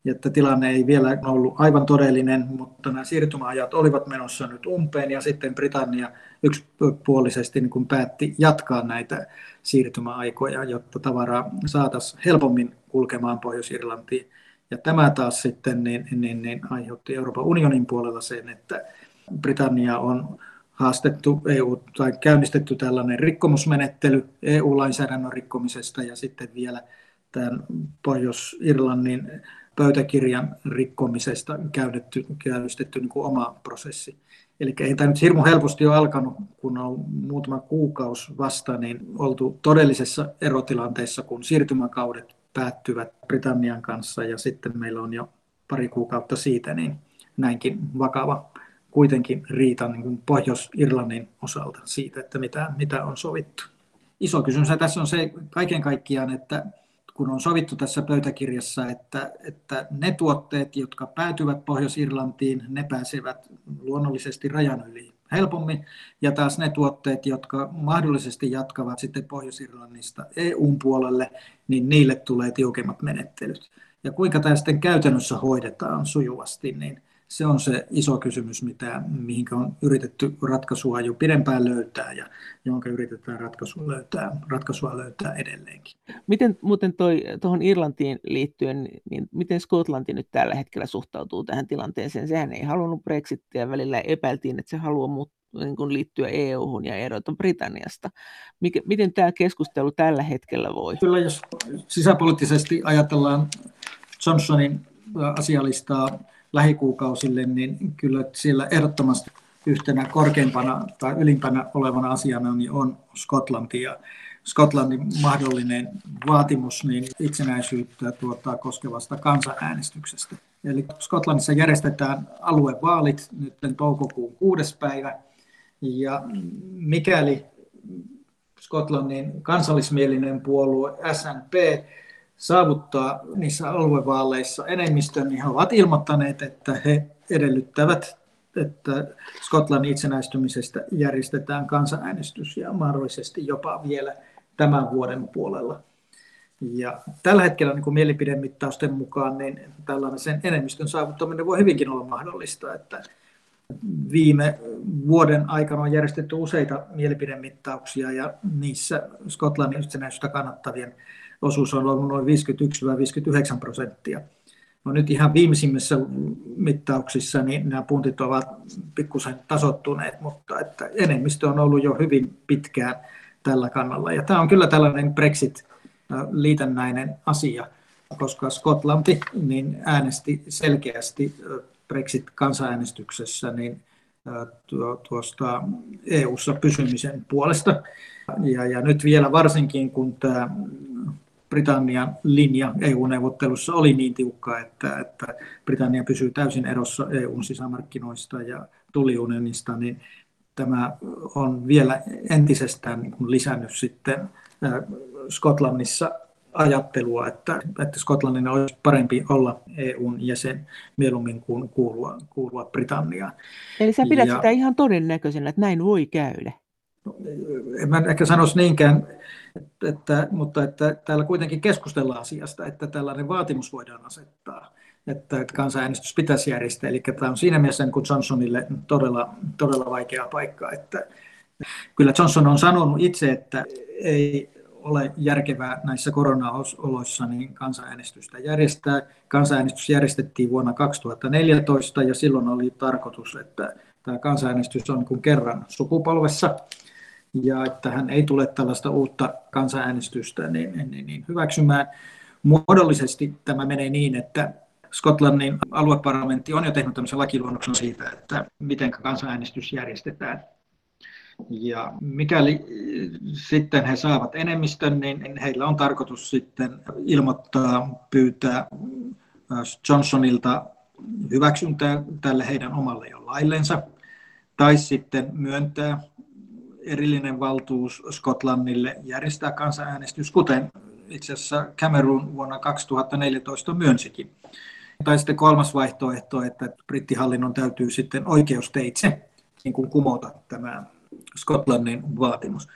että tilanne ei vielä ollut aivan todellinen, mutta nämä siirtymäajat olivat menossa nyt umpeen ja sitten Britannia yksipuolisesti niin kuin päätti jatkaa näitä siirtymäaikoja, jotta tavaraa saataisiin helpommin kulkemaan Pohjois-Irlantiin. Ja tämä taas sitten niin, niin, niin aiheutti Euroopan unionin puolella sen, että Britannia on haastettu EU tai käynnistetty tällainen rikkomusmenettely EU-lainsäädännön rikkomisesta ja sitten vielä tämän Pohjois-Irlannin pöytäkirjan rikkomisesta käynnistetty, käynnistetty niin kuin oma prosessi. Eli ei tämä nyt hirmu helposti ole alkanut, kun on muutama kuukausi vasta, niin oltu todellisessa erotilanteessa, kun siirtymäkaudet päättyvät Britannian kanssa ja sitten meillä on jo pari kuukautta siitä, niin näinkin vakava kuitenkin riita niin Pohjois-Irlannin osalta siitä, että mitä, mitä on sovittu. Iso kysymys tässä on se kaiken kaikkiaan, että kun on sovittu tässä pöytäkirjassa, että, että ne tuotteet, jotka päätyvät Pohjois-Irlantiin, ne pääsevät luonnollisesti rajan yli helpommin, ja taas ne tuotteet, jotka mahdollisesti jatkavat sitten Pohjois-Irlannista EUn puolelle, niin niille tulee tiukemmat menettelyt. Ja kuinka tämä sitten käytännössä hoidetaan sujuvasti, niin se on se iso kysymys, mitä, mihinkä on yritetty ratkaisua jo pidempään löytää ja jonka yritetään ratkaisua löytää, ratkaisua löytää edelleenkin. Miten muuten tuohon Irlantiin liittyen, niin miten Skotlanti nyt tällä hetkellä suhtautuu tähän tilanteeseen? Sehän ei halunnut Brexittiä, välillä epäiltiin, että se haluaa muut, niin kuin liittyä EU-hun ja erota Britanniasta. Mikä, miten tämä keskustelu tällä hetkellä voi? Kyllä, jos sisäpoliittisesti ajatellaan Johnsonin asialistaa, lähikuukausille, niin kyllä siellä ehdottomasti yhtenä korkeimpana tai ylimpänä olevana asiana niin on Skotlanti ja Skotlannin mahdollinen vaatimus niin itsenäisyyttä tuota, koskevasta kansanäänestyksestä. Eli Skotlannissa järjestetään aluevaalit nyt toukokuun kuudes päivä, ja mikäli Skotlannin kansallismielinen puolue SNP saavuttaa niissä aluevaaleissa enemmistön, niin he ovat ilmoittaneet, että he edellyttävät, että Skotlannin itsenäistymisestä järjestetään kansanäänestys ja mahdollisesti jopa vielä tämän vuoden puolella. Ja tällä hetkellä niin kuin mielipidemittausten mukaan niin tällainen sen enemmistön saavuttaminen voi hyvinkin olla mahdollista, että viime vuoden aikana on järjestetty useita mielipidemittauksia ja niissä Skotlannin itsenäisyyttä kannattavien osuus on ollut noin 51-59 prosenttia. No nyt ihan viimeisimmissä mittauksissa niin nämä puntit ovat pikkusen tasottuneet, mutta että enemmistö on ollut jo hyvin pitkään tällä kannalla. Ja tämä on kyllä tällainen Brexit-liitännäinen asia, koska Skotlanti niin äänesti selkeästi Brexit-kansanäänestyksessä niin tuosta EU-ssa pysymisen puolesta. Ja, ja nyt vielä varsinkin, kun tämä Britannian linja EU-neuvottelussa oli niin tiukka, että, että Britannia pysyy täysin erossa EUn sisämarkkinoista ja tuliunionista, niin tämä on vielä entisestään niin lisännyt sitten Skotlannissa ajattelua, että, että Skotlannin olisi parempi olla EUn jäsen mieluummin kuin kuulua, kuulua Britanniaan. Eli sä pidät ja, sitä ihan todennäköisenä, että näin voi käydä? En mä ehkä sanoisi niinkään että, mutta että täällä kuitenkin keskustellaan asiasta, että tällainen vaatimus voidaan asettaa, että, että kansanäänestys pitäisi järjestää. Eli tämä on siinä mielessä niin kuin Johnsonille todella, todella vaikea paikka. Että, kyllä Johnson on sanonut itse, että ei ole järkevää näissä koronaoloissa niin kansanäänestystä järjestää. Kansanäänestys järjestettiin vuonna 2014 ja silloin oli tarkoitus, että tämä kansanäänestys on niin kuin kerran sukupolvessa ja että hän ei tule tällaista uutta kansanäänestystä niin, niin, niin hyväksymään. Muodollisesti tämä menee niin, että Skotlannin alueparlamentti on jo tehnyt tämmöisen lakiluonnoksen siitä, että miten kansanäänestys järjestetään. Ja mikäli sitten he saavat enemmistön, niin heillä on tarkoitus sitten ilmoittaa, pyytää Johnsonilta hyväksyntää tälle heidän omalle jo laillensa, tai sitten myöntää erillinen valtuus Skotlannille järjestää kansanäänestys, kuten itse asiassa Cameron vuonna 2014 myönsikin. Tai sitten kolmas vaihtoehto, että brittihallinnon täytyy sitten oikeusteitse niin kuin kumota tämä Skotlannin vaatimus.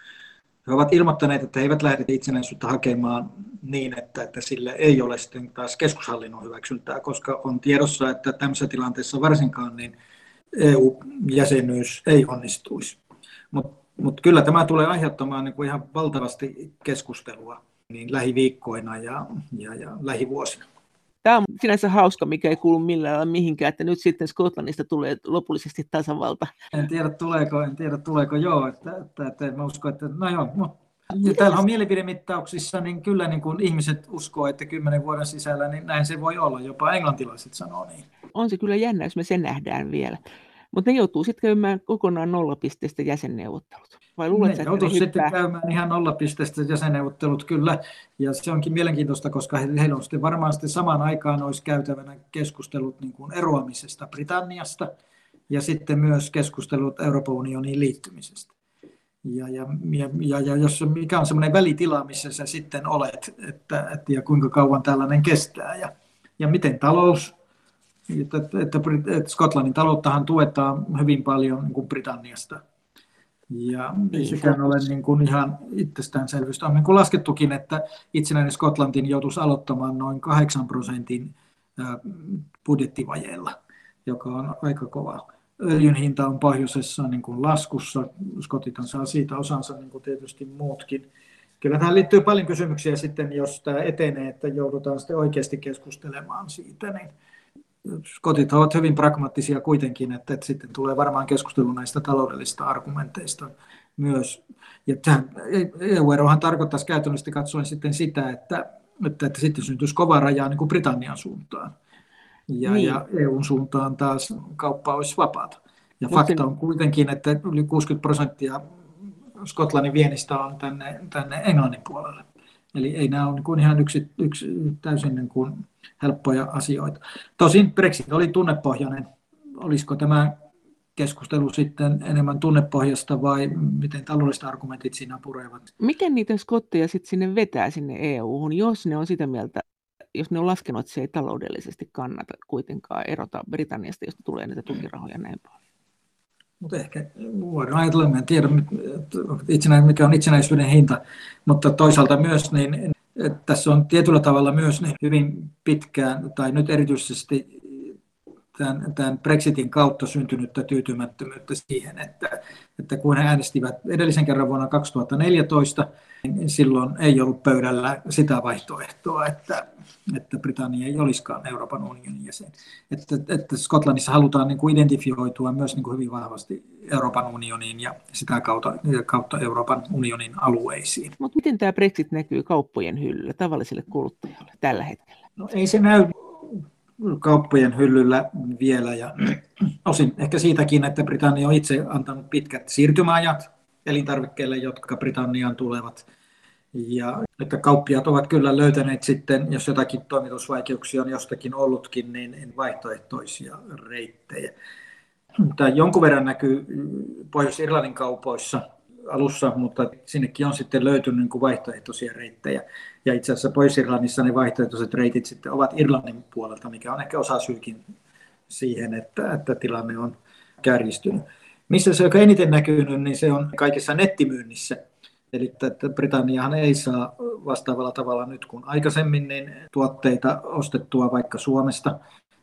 He ovat ilmoittaneet, että he eivät lähde itsenäisyyttä hakemaan niin, että, että sille ei ole sitten taas keskushallinnon hyväksyntää, koska on tiedossa, että tämmöisessä tilanteessa varsinkaan niin EU-jäsenyys ei onnistuisi. Mutta mutta kyllä tämä tulee aiheuttamaan niin kuin ihan valtavasti keskustelua niin lähiviikkoina ja, ja, ja lähivuosina. Tämä on sinänsä hauska, mikä ei kuulu millään lailla mihinkään, että nyt sitten Skotlannista tulee lopullisesti tasavalta. En tiedä tuleeko, en tiedä tuleeko joo, että, että, että mä uskon, että no joo, mutta ja täällä on mielipidemittauksissa, niin kyllä niin kuin ihmiset uskoo, että kymmenen vuoden sisällä niin näin se voi olla. Jopa englantilaiset sanoo niin. On se kyllä jännä, jos me sen nähdään vielä. Mutta ne joutuu sitten käymään kokonaan nollapisteistä jäsenneuvottelut. Vai luulet, ne joutuu sitten käymään ihan nollapisteistä jäsenneuvottelut kyllä. Ja se onkin mielenkiintoista, koska heillä on sitten varmaan sitten samaan aikaan olisi käytävänä keskustelut niin kuin eroamisesta Britanniasta ja sitten myös keskustelut Euroopan unioniin liittymisestä. Ja, ja, ja, ja, ja jos, mikä on semmoinen välitila, missä sä sitten olet, että, että ja kuinka kauan tällainen kestää ja, ja miten talous, että, että, että Skotlannin talouttahan tuetaan hyvin paljon niin kuin Britanniasta. Ja ei niin, sekään ole niin kuin ihan itsestäänselvyys. On niin kuin laskettukin, että itsenäinen Skotlantin joutuisi aloittamaan noin 8 prosentin budjettivajeella, joka on aika kova öljyn hinta on pohjoisessa niin kuin laskussa. Skotithan saa siitä osansa niin kuin tietysti muutkin. Kyllä tähän liittyy paljon kysymyksiä sitten, jos tämä etenee, että joudutaan sitten oikeasti keskustelemaan siitä. Niin Skotit ovat hyvin pragmaattisia kuitenkin, että, että sitten tulee varmaan keskustelu näistä taloudellisista argumenteista myös. Ja EU-erohan tarkoittaisi käytännössä katsoen sitten sitä, että, että, että sitten syntyisi kova raja niin kuin Britannian suuntaan ja, niin. ja EUn suuntaan taas kauppa olisi vapaata. Ja Mutta... fakta on kuitenkin, että yli 60 prosenttia Skotlannin viennistä on tänne, tänne Englannin puolelle. Eli ei nämä ole niin kuin ihan yksi, yksi täysin niin kuin helppoja asioita. Tosin Brexit oli tunnepohjainen. Olisiko tämä keskustelu sitten enemmän tunnepohjasta vai miten taloudelliset argumentit siinä purevat? Miten niitä skotteja sitten sinne vetää sinne EU-hun, jos ne on sitä mieltä, jos ne on laskenut, että se ei taloudellisesti kannata kuitenkaan erota Britanniasta, josta tulee näitä tukirahoja näin paljon. Mutta ehkä voidaan ajatella, en tiedä mikä on itsenäisyyden hinta, mutta toisaalta myös niin, että tässä on tietyllä tavalla myös niin hyvin pitkään, tai nyt erityisesti tämän, tämän Brexitin kautta syntynyttä tyytymättömyyttä siihen, että, että kun he äänestivät edellisen kerran vuonna 2014, niin silloin ei ollut pöydällä sitä vaihtoehtoa, että, että Britannia ei olisikaan Euroopan unionin jäsen. Että, että Skotlannissa halutaan niin kuin identifioitua myös niin kuin hyvin vahvasti Euroopan unioniin ja sitä kautta, kautta Euroopan unionin alueisiin. Mutta miten tämä Brexit näkyy kauppojen hyllyllä tavalliselle kuluttajalle tällä hetkellä? No, ei se näy kauppojen hyllyllä vielä ja osin ehkä siitäkin, että Britannia on itse antanut pitkät siirtymäajat elintarvikkeille, jotka Britanniaan tulevat. Ja että kauppiat ovat kyllä löytäneet sitten, jos jotakin toimitusvaikeuksia on jostakin ollutkin, niin vaihtoehtoisia reittejä. Tämä jonkun verran näkyy Pohjois-Irlannin kaupoissa alussa, mutta sinnekin on sitten löytynyt niin vaihtoehtoisia reittejä. Ja itse asiassa Pohjois-Irlannissa ne vaihtoehtoiset reitit sitten ovat Irlannin puolelta, mikä on ehkä osa syykin siihen, että, että tilanne on kärjistynyt. Missä se on eniten näkynyt, niin se on kaikessa nettimyynnissä. Eli että Britanniahan ei saa vastaavalla tavalla nyt kuin aikaisemmin niin tuotteita ostettua vaikka Suomesta.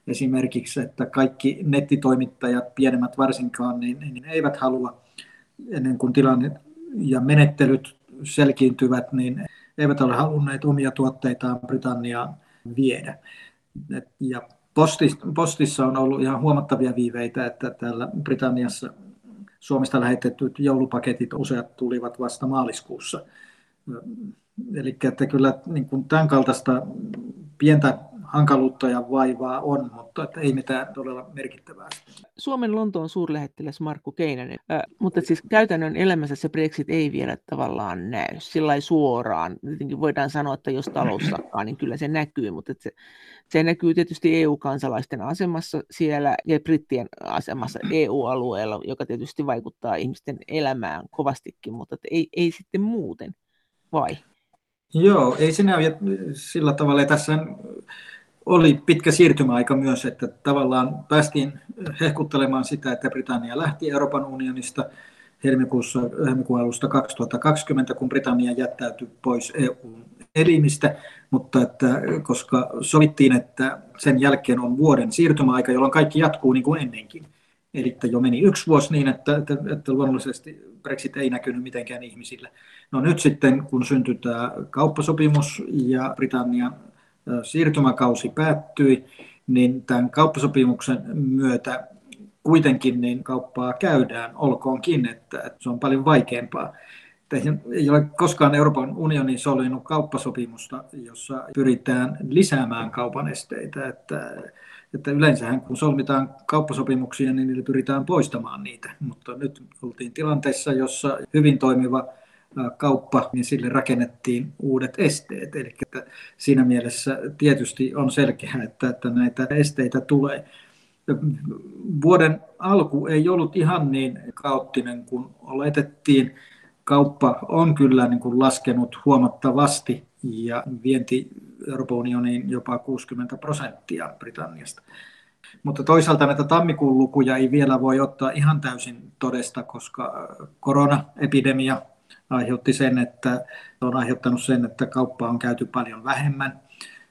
Esimerkiksi, että kaikki nettitoimittajat, pienemmät varsinkaan, niin, niin eivät halua ennen kuin tilanne ja menettelyt selkiintyvät, niin eivät ole halunneet omia tuotteitaan Britanniaan viedä. Ja postissa on ollut ihan huomattavia viiveitä, että täällä Britanniassa Suomesta lähetetyt joulupaketit useat tulivat vasta maaliskuussa. Eli että kyllä niin kuin tämän kaltaista pientä hankaluutta ja vaivaa on, mutta että ei mitään todella merkittävää. Suomen Lontoon suurlähettiläs Markku Keinänen, äh, mutta siis käytännön elämässä se Brexit ei vielä tavallaan näy sillä suoraan. Tietenkin voidaan sanoa, että jos talous sakkaa, niin kyllä se näkyy, mutta se, se näkyy tietysti EU-kansalaisten asemassa siellä ja brittien asemassa EU-alueella, joka tietysti vaikuttaa ihmisten elämään kovastikin, mutta ei, ei sitten muuten, vai? Joo, ei se näy sillä tavalla. Tässä oli pitkä siirtymäaika myös, että tavallaan päästiin hehkuttelemaan sitä, että Britannia lähti Euroopan unionista helmikuussa, helmikuun alusta 2020, kun Britannia jättäytyi pois EUn elimistä, mutta että koska sovittiin, että sen jälkeen on vuoden siirtymäaika, jolloin kaikki jatkuu niin kuin ennenkin. Eli jo meni yksi vuosi niin, että, että, että luonnollisesti Brexit ei näkynyt mitenkään ihmisille. No nyt sitten, kun syntyi tämä kauppasopimus ja Britannian siirtymäkausi päättyi, niin tämän kauppasopimuksen myötä kuitenkin niin kauppaa käydään, olkoonkin, että, se on paljon vaikeampaa. Ei ole koskaan Euroopan unioni solminut kauppasopimusta, jossa pyritään lisäämään kaupan esteitä. Että että yleensähän kun solmitaan kauppasopimuksia, niin niillä pyritään poistamaan niitä. Mutta nyt oltiin tilanteessa, jossa hyvin toimiva kauppa, niin sille rakennettiin uudet esteet. Eli että siinä mielessä tietysti on selkeää, että, että näitä esteitä tulee. Vuoden alku ei ollut ihan niin kaoottinen kuin oletettiin. Kauppa on kyllä niin kuin laskenut huomattavasti ja vienti Euroopan unioniin jopa 60 prosenttia Britanniasta. Mutta toisaalta näitä tammikuun lukuja ei vielä voi ottaa ihan täysin todesta, koska koronaepidemia aiheutti sen, että on aiheuttanut sen, että kauppaa on käyty paljon vähemmän.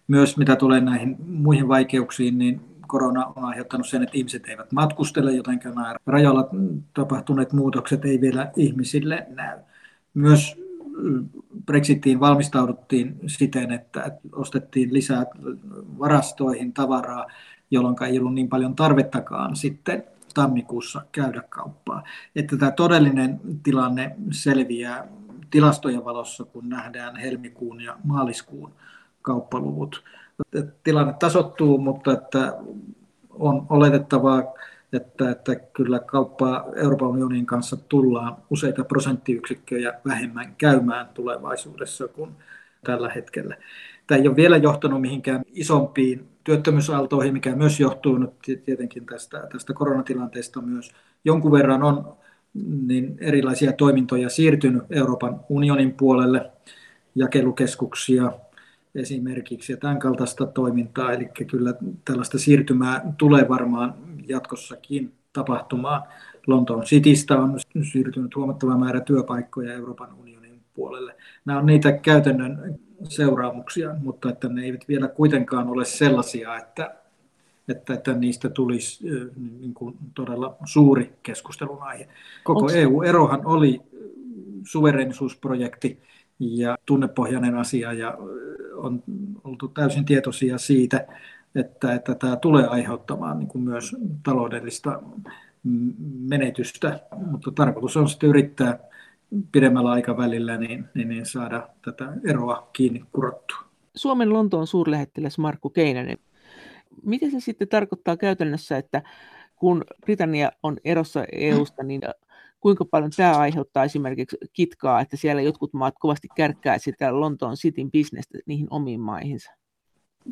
Myös mitä tulee näihin muihin vaikeuksiin, niin korona on aiheuttanut sen, että ihmiset eivät matkustele, joten nämä rajalla tapahtuneet muutokset ei vielä ihmisille näy. Myös Brexitiin valmistauduttiin siten, että ostettiin lisää varastoihin tavaraa, jolloin ei ollut niin paljon tarvettakaan sitten tammikuussa käydä kauppaa. Että tämä todellinen tilanne selviää tilastojen valossa, kun nähdään helmikuun ja maaliskuun kauppaluvut. Tilanne tasottuu, mutta että on oletettavaa, että, että kyllä kauppaa Euroopan unionin kanssa tullaan useita prosenttiyksikköjä vähemmän käymään tulevaisuudessa kuin tällä hetkellä. Tämä ei ole vielä johtanut mihinkään isompiin työttömyysaaltoihin, mikä myös johtuu nyt tietenkin tästä, tästä koronatilanteesta myös. Jonkun verran on niin erilaisia toimintoja siirtynyt Euroopan unionin puolelle, jakelukeskuksia esimerkiksi ja tämän kaltaista toimintaa. Eli kyllä tällaista siirtymää tulee varmaan jatkossakin tapahtumaan. Lontoon Citystä on siirtynyt huomattava määrä työpaikkoja Euroopan unionin puolelle. Nämä on niitä käytännön seuraamuksia, mutta että ne eivät vielä kuitenkaan ole sellaisia, että, että, että niistä tulisi niin kuin todella suuri keskustelun aihe. Koko Onks... EU-erohan oli suverenisuusprojekti ja tunnepohjainen asia ja on oltu täysin tietoisia siitä, että, että tämä tulee aiheuttamaan niin kuin myös taloudellista menetystä, mutta tarkoitus on sitten yrittää pidemmällä aikavälillä niin, niin, niin saada tätä eroa kiinni kurottua. Suomen Lontoon suurlähettiläs Markku Keinänen. Miten se sitten tarkoittaa käytännössä, että kun Britannia on erossa EUsta, niin kuinka paljon tämä aiheuttaa esimerkiksi kitkaa, että siellä jotkut maat kovasti kärkkää sitä Lontoon Cityn bisnestä niihin omiin maihinsa?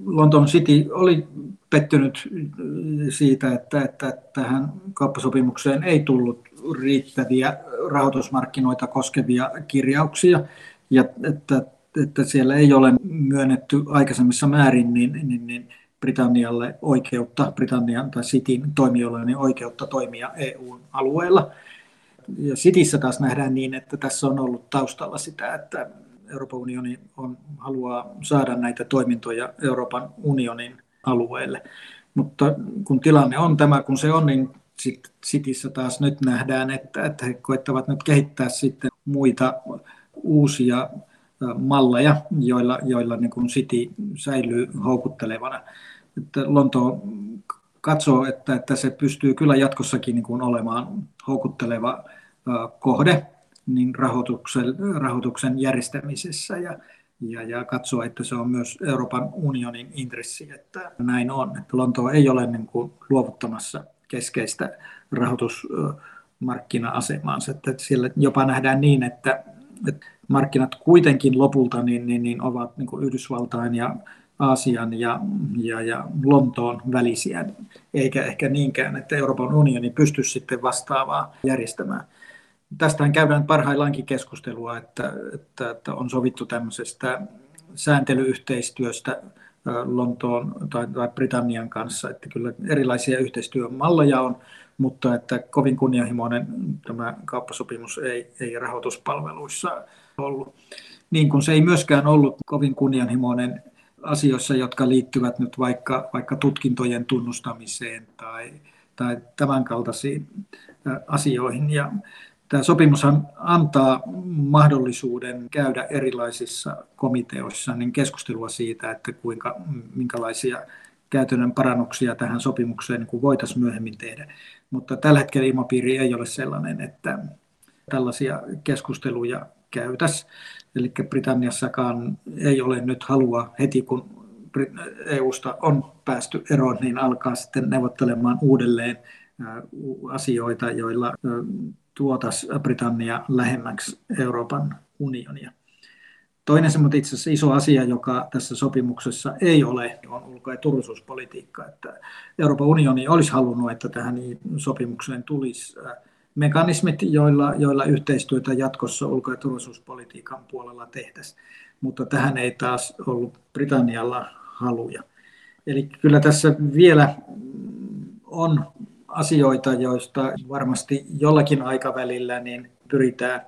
Lontoon City oli pettynyt siitä, että, että tähän kauppasopimukseen ei tullut riittäviä rahoitusmarkkinoita koskevia kirjauksia ja että, että siellä ei ole myönnetty aikaisemmissa määrin niin, niin, niin Britannialle oikeutta, Britannian tai Cityn toimijoille niin oikeutta toimia EU-alueella. Ja Cityssä taas nähdään niin, että tässä on ollut taustalla sitä, että Euroopan unioni on, haluaa saada näitä toimintoja Euroopan unionin alueelle. Mutta kun tilanne on tämä, kun se on, niin sitten Cityssä taas nyt nähdään, että, että he koettavat nyt kehittää sitten muita uusia malleja, joilla, joilla niin kuin City säilyy houkuttelevana. Että Lonto katsoo, että, että se pystyy kyllä jatkossakin niin kuin olemaan houkutteleva kohde niin rahoituksen, rahoituksen järjestämisessä ja, ja, ja katsoa, että se on myös Euroopan unionin intressi, että näin on. Että Lontoa ei ole niin kuin luovuttamassa keskeistä rahoitusmarkkina-asemaansa. Että siellä jopa nähdään niin, että, että markkinat kuitenkin lopulta niin, niin, niin ovat niin kuin Yhdysvaltain ja Aasian ja, ja, ja Lontoon välisiä, eikä ehkä niinkään, että Euroopan unioni pystyisi sitten vastaavaa järjestämään. Tästähän käydään parhaillaankin keskustelua, että, että, että on sovittu tämmöisestä sääntelyyhteistyöstä Lontoon tai, tai Britannian kanssa, että kyllä erilaisia yhteistyömalleja on, mutta että kovin kunnianhimoinen tämä kauppasopimus ei, ei rahoituspalveluissa ollut. Niin kuin se ei myöskään ollut kovin kunnianhimoinen asioissa, jotka liittyvät nyt vaikka, vaikka tutkintojen tunnustamiseen tai, tai tämän kaltaisiin asioihin. Ja Tämä sopimushan antaa mahdollisuuden käydä erilaisissa komiteoissa niin keskustelua siitä, että kuinka, minkälaisia käytännön parannuksia tähän sopimukseen niin voitaisiin myöhemmin tehdä. Mutta tällä hetkellä ilmapiiri ei ole sellainen, että tällaisia keskusteluja käytäisiin. Eli Britanniassakaan ei ole nyt halua heti, kun EUsta on päästy eroon, niin alkaa sitten neuvottelemaan uudelleen asioita, joilla tuotas Britannia lähemmäksi Euroopan unionia. Toinen semmoinen itse asiassa iso asia, joka tässä sopimuksessa ei ole, on ulko- ja turvallisuuspolitiikka. Että Euroopan unioni olisi halunnut, että tähän sopimukseen tulisi mekanismit, joilla, joilla yhteistyötä jatkossa ulko- ja turvallisuuspolitiikan puolella tehtäisiin. Mutta tähän ei taas ollut Britannialla haluja. Eli kyllä tässä vielä on asioita, joista varmasti jollakin aikavälillä niin pyritään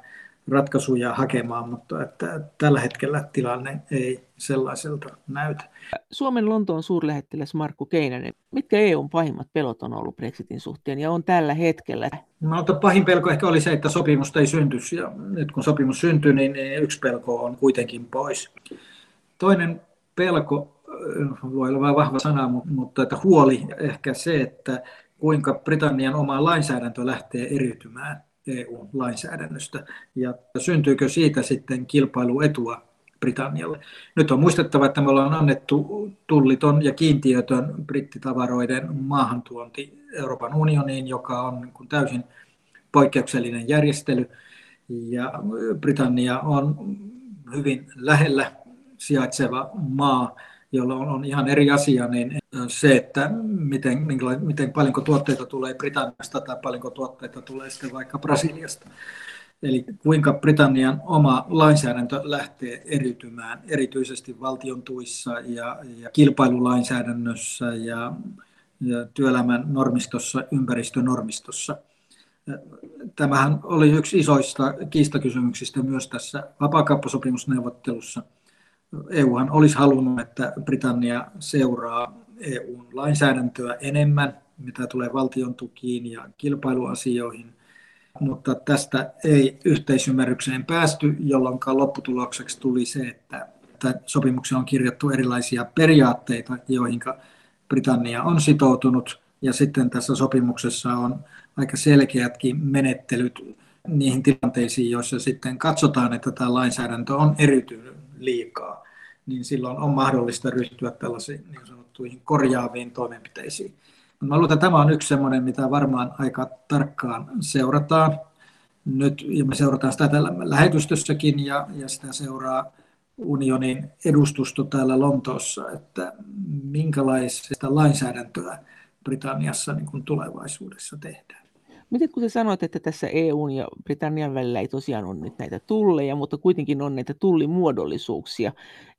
ratkaisuja hakemaan, mutta että tällä hetkellä tilanne ei sellaiselta näytä. Suomen Lontoon suurlähettiläs Markku Keinänen, mitkä EUn pahimmat pelot on ollut Brexitin suhteen ja on tällä hetkellä? No, pahin pelko ehkä oli se, että sopimusta ei syntyisi ja nyt kun sopimus syntyy, niin yksi pelko on kuitenkin pois. Toinen pelko, voi olla vahva sana, mutta että huoli ehkä se, että kuinka Britannian oma lainsäädäntö lähtee eriytymään EU-lainsäädännöstä ja syntyykö siitä sitten kilpailuetua Britannialle. Nyt on muistettava, että me ollaan annettu tulliton ja kiintiötön brittitavaroiden maahantuonti Euroopan unioniin, joka on niin täysin poikkeuksellinen järjestely. Ja Britannia on hyvin lähellä sijaitseva maa, jolla on, ihan eri asia, niin se, että miten, miten paljonko tuotteita tulee Britanniasta tai paljonko tuotteita tulee sitten vaikka Brasiliasta. Eli kuinka Britannian oma lainsäädäntö lähtee eriytymään, erityisesti valtion tuissa ja, ja kilpailulainsäädännössä ja, ja työelämän normistossa, ympäristönormistossa. Tämähän oli yksi isoista kiistakysymyksistä myös tässä vapaakauppasopimusneuvottelussa – EUhan olisi halunnut, että Britannia seuraa EUn lainsäädäntöä enemmän, mitä tulee valtion tukiin ja kilpailuasioihin, mutta tästä ei yhteisymmärrykseen päästy, jolloin lopputulokseksi tuli se, että sopimukseen on kirjattu erilaisia periaatteita, joihin Britannia on sitoutunut, ja sitten tässä sopimuksessa on aika selkeätkin menettelyt niihin tilanteisiin, joissa sitten katsotaan, että tämä lainsäädäntö on eriytynyt liikaa, niin silloin on mahdollista ryhtyä tällaisiin niin sanottuihin korjaaviin toimenpiteisiin. Mä luulen, että tämä on yksi sellainen, mitä varmaan aika tarkkaan seurataan. Nyt ja me seurataan sitä täällä lähetystössäkin ja, ja sitä seuraa unionin edustusto täällä Lontoossa, että minkälaista lainsäädäntöä Britanniassa niin kuin tulevaisuudessa tehdään. Miten kun sä sanoit, että tässä EUn ja Britannian välillä ei tosiaan ole nyt näitä tulleja, mutta kuitenkin on näitä tullimuodollisuuksia,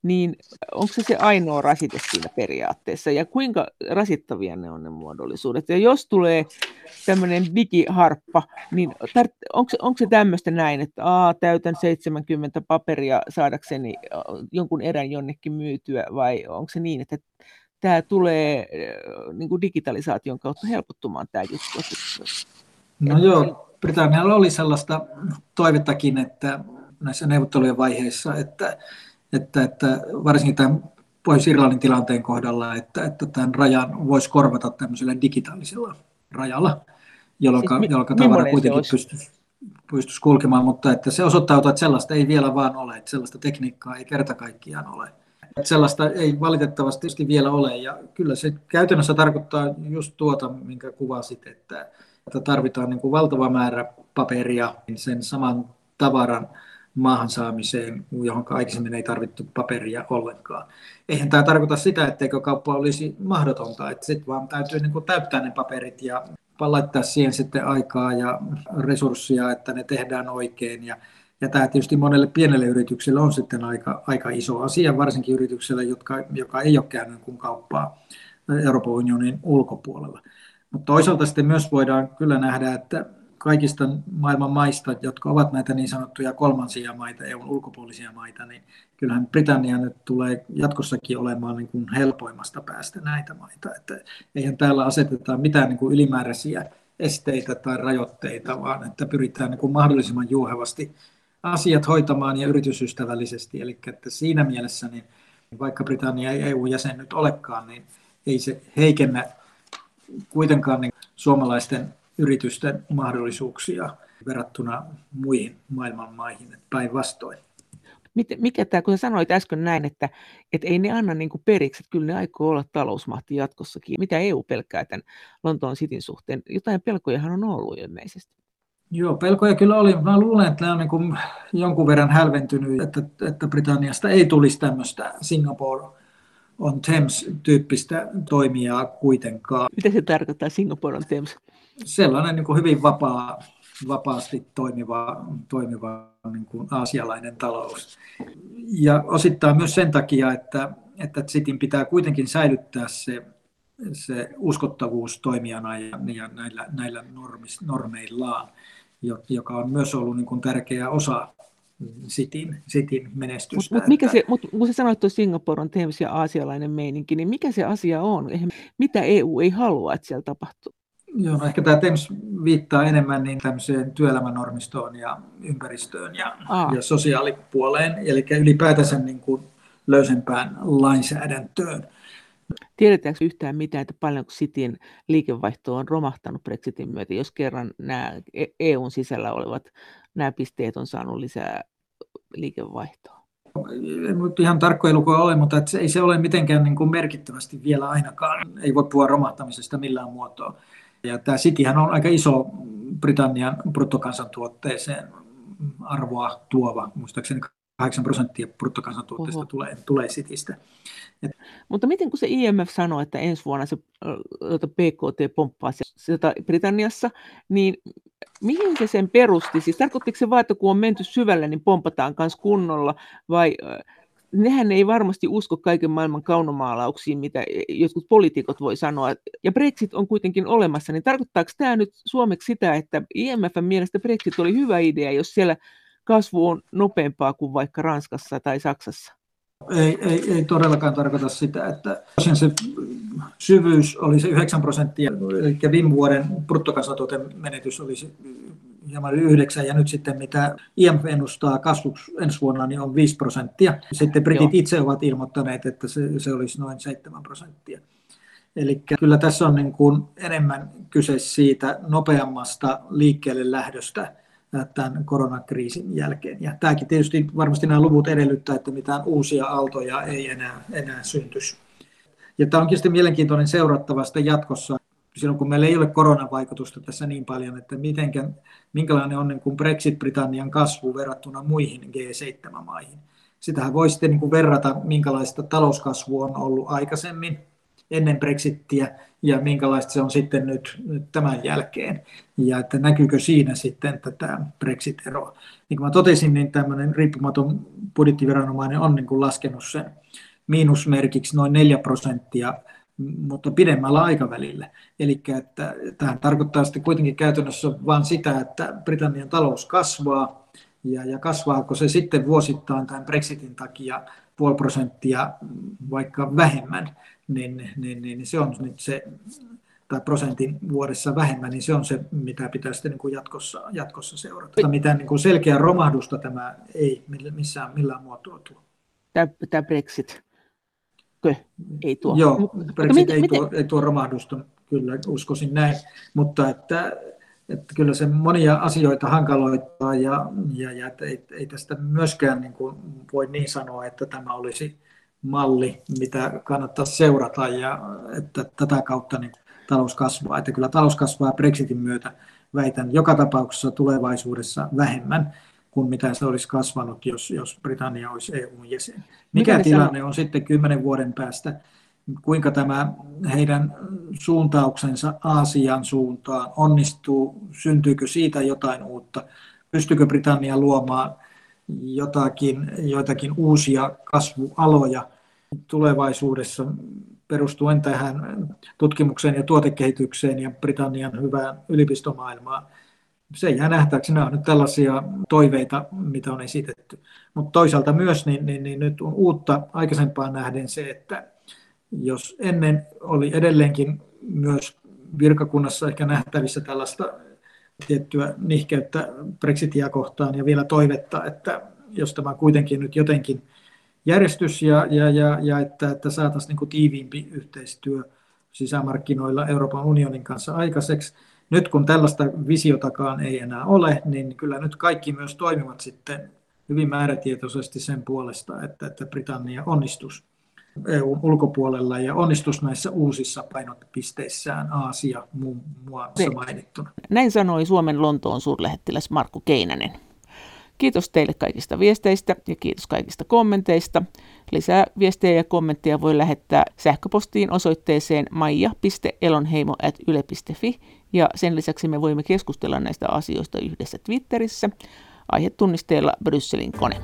niin onko se se ainoa rasite siinä periaatteessa ja kuinka rasittavia ne on ne muodollisuudet? Ja jos tulee tämmöinen digiharppa, niin onko, onko se tämmöistä näin, että aa, täytän 70 paperia saadakseni jonkun erän jonnekin myytyä vai onko se niin, että tämä tulee niin kuin digitalisaation kautta helpottumaan tämä juttu? No joo, Britannialla oli sellaista toivettakin, että näissä neuvottelujen vaiheissa, että, että, että varsinkin tämän Pohjois-Irlannin tilanteen kohdalla, että, että tämän rajan voisi korvata tämmöisellä digitaalisella rajalla, jolloin, siis jolloin tavara kuitenkin pystyisi, pystyisi kulkemaan, mutta että se osoittautuu, että sellaista ei vielä vaan ole, että sellaista tekniikkaa ei kerta kaikkiaan ole. Että sellaista ei valitettavasti vielä ole, ja kyllä se käytännössä tarkoittaa just tuota, minkä kuvasit, että, että tarvitaan niin kuin valtava määrä paperia sen saman tavaran maahan saamiseen, johon aikaisemmin ei tarvittu paperia ollenkaan. Eihän tämä tarkoita sitä, etteikö kauppa olisi mahdotonta, että sitten vaan täytyy niin kuin täyttää ne paperit ja laittaa siihen sitten aikaa ja resursseja, että ne tehdään oikein. Ja, ja tämä tietysti monelle pienelle yritykselle on sitten aika, aika iso asia, varsinkin yritykselle, jotka, joka ei ole käynyt kuin kauppaa Euroopan unionin ulkopuolella. Mutta toisaalta sitten myös voidaan kyllä nähdä, että kaikista maailman maista, jotka ovat näitä niin sanottuja kolmansia maita, EUn ulkopuolisia maita, niin kyllähän Britannia nyt tulee jatkossakin olemaan niin kuin helpoimmasta päästä näitä maita. Että eihän täällä aseteta mitään niin kuin ylimääräisiä esteitä tai rajoitteita, vaan että pyritään niin kuin mahdollisimman juohevasti asiat hoitamaan ja yritysystävällisesti. Eli että siinä mielessä, niin vaikka Britannia ei EU-jäsen nyt olekaan, niin ei se heikennä kuitenkaan niin suomalaisten yritysten mahdollisuuksia verrattuna muihin maailman maihin, päinvastoin. mikä tämä, kun sanoit äsken näin, että, että ei ne anna niin periksi, että kyllä ne aikoo olla talousmahti jatkossakin. Mitä EU pelkää tämän Lontoon Cityn suhteen? Jotain pelkojahan on ollut ilmeisesti. Joo, pelkoja kyllä oli. Mä luulen, että ne on niin jonkun verran hälventynyt, että, että Britanniasta ei tulisi tämmöistä Singapore on Thames-tyyppistä toimijaa kuitenkaan. Mitä se tarkoittaa Singapore on Thames? Sellainen niin hyvin vapaa, vapaasti toimiva, toimiva niin kuin aasialainen talous. Ja osittain myös sen takia, että, että Cityn pitää kuitenkin säilyttää se, se uskottavuus toimijana ja, ja näillä, näillä normis, normeillaan joka on myös ollut niin kuin tärkeä osa Cityn, Cityn menestystä. Mutta mut että... mut, kun sä sanoit tuossa Singapore on Thames ja aasialainen meininki, niin mikä se asia on? Mitä EU ei halua, että siellä tapahtuu? Joo, no ehkä tämä Thames viittaa enemmän niin tämmöiseen työelämänormistoon ja ympäristöön ja, ja sosiaalipuoleen, eli ylipäätänsä niin kuin löysempään lainsäädäntöön. Tiedetäänkö yhtään mitään, että paljonko Cityn liikevaihto on romahtanut Brexitin myötä, jos kerran nämä EUn e sisällä olevat nämä pisteet on saanut lisää liikevaihtoa? Ihan tarkkoja lukuja ole, mutta että ei se ole mitenkään niin kuin merkittävästi vielä ainakaan. Ei voi puhua romahtamisesta millään muotoa. Ja tämä Cityhän on aika iso Britannian bruttokansantuotteeseen arvoa tuova, muistaakseni 8 prosenttia bruttokansantuotteesta tulee, tulee Citystä. Et... Mutta miten kun se IMF sanoo, että ensi vuonna se PKT pomppaa sieltä Britanniassa, niin mihin se sen perusti? Siis tarkoittiko se vain, että kun on menty syvälle, niin pompataan myös kunnolla, vai nehän ei varmasti usko kaiken maailman kaunomaalauksiin, mitä jotkut poliitikot voi sanoa. Ja Brexit on kuitenkin olemassa, niin tarkoittaako tämä nyt suomeksi sitä, että IMFn mielestä Brexit oli hyvä idea, jos siellä kasvu on nopeampaa kuin vaikka Ranskassa tai Saksassa? Ei, ei, ei todellakaan tarkoita sitä, että se syvyys oli se 9 prosenttia, eli viime vuoden bruttokansantuotemenetys oli se hieman yli 9, ja nyt sitten mitä IMF ennustaa kasvuksi ensi vuonna, niin on 5 prosenttia. Sitten britit Joo. itse ovat ilmoittaneet, että se, se olisi noin 7 prosenttia. Eli kyllä tässä on niin kuin enemmän kyse siitä nopeammasta liikkeelle lähdöstä tämän koronakriisin jälkeen. Ja tämäkin tietysti varmasti nämä luvut edellyttää, että mitään uusia aaltoja ei enää, enää syntyisi. Ja tämä onkin sitten mielenkiintoinen seurattavasta jatkossa, silloin kun meillä ei ole koronavaikutusta tässä niin paljon, että mitenkä, minkälainen on niin kuin Brexit-Britannian kasvu verrattuna muihin G7-maihin. Sitähän voi sitten niin kuin verrata, minkälaista talouskasvua on ollut aikaisemmin ennen Brexittiä ja minkälaista se on sitten nyt, nyt tämän jälkeen. Ja että näkyykö siinä sitten tätä Brexit-eroa. Niin kuin mä totesin, niin tämmöinen riippumaton budjettiviranomainen on niin kuin laskenut sen miinusmerkiksi noin 4 prosenttia, mutta pidemmällä aikavälillä. Eli että tähän tarkoittaa sitten kuitenkin käytännössä vain sitä, että Britannian talous kasvaa, ja, ja kasvaako se sitten vuosittain tämän Brexitin takia puoli prosenttia vaikka vähemmän, niin, niin, niin se on nyt se, tai prosentin vuodessa vähemmän, niin se on se, mitä pitää sitten niin kuin jatkossa, jatkossa seurata. Mitään niin kuin selkeää romahdusta tämä ei missään millään muotoa tuo. Tämä, Brexit ei tuo. Joo, Brexit miten, ei, tuo, ei tuo romahdusta, kyllä uskoisin näin, mutta että, että kyllä se monia asioita hankaloittaa ja, ja, ja että ei, ei tästä myöskään niin kuin voi niin sanoa, että tämä olisi malli, mitä kannattaa seurata ja että tätä kautta niin talous kasvaa. Että kyllä talous kasvaa Brexitin myötä, väitän, joka tapauksessa tulevaisuudessa vähemmän kuin mitä se olisi kasvanut, jos, jos Britannia olisi EU-jäsen. Mikä Mitä tilanne on sitten kymmenen vuoden päästä, kuinka tämä heidän suuntauksensa Aasian suuntaan onnistuu, syntyykö siitä jotain uutta, pystyykö Britannia luomaan jotakin, joitakin uusia kasvualoja tulevaisuudessa perustuen tähän tutkimukseen ja tuotekehitykseen ja Britannian hyvään yliopistomaailmaan. Se jää nähtäväksi. Nämä on nyt tällaisia toiveita, mitä on esitetty. Mutta toisaalta myös niin, niin, niin nyt on uutta aikaisempaan nähden se, että jos ennen oli edelleenkin myös virkakunnassa ehkä nähtävissä tällaista tiettyä nihkeyttä Brexitia kohtaan ja vielä toivetta, että jos tämä kuitenkin nyt jotenkin järjestys ja, ja, ja, ja että, että saataisiin niin tiiviimpi yhteistyö sisämarkkinoilla Euroopan unionin kanssa aikaiseksi. Nyt kun tällaista visiotakaan ei enää ole, niin kyllä nyt kaikki myös toimivat sitten hyvin määrätietoisesti sen puolesta, että, että Britannia onnistus EU-ulkopuolella ja onnistus näissä uusissa painopisteissään Aasia muun muassa mainittuna. Näin sanoi Suomen Lontoon suurlähettiläs Markku Keinänen. Kiitos teille kaikista viesteistä ja kiitos kaikista kommenteista. Lisää viestejä ja kommentteja voi lähettää sähköpostiin osoitteeseen maija.elonheimo.yle.fi ja sen lisäksi me voimme keskustella näistä asioista yhdessä Twitterissä aihetunnisteella Brysselin kone.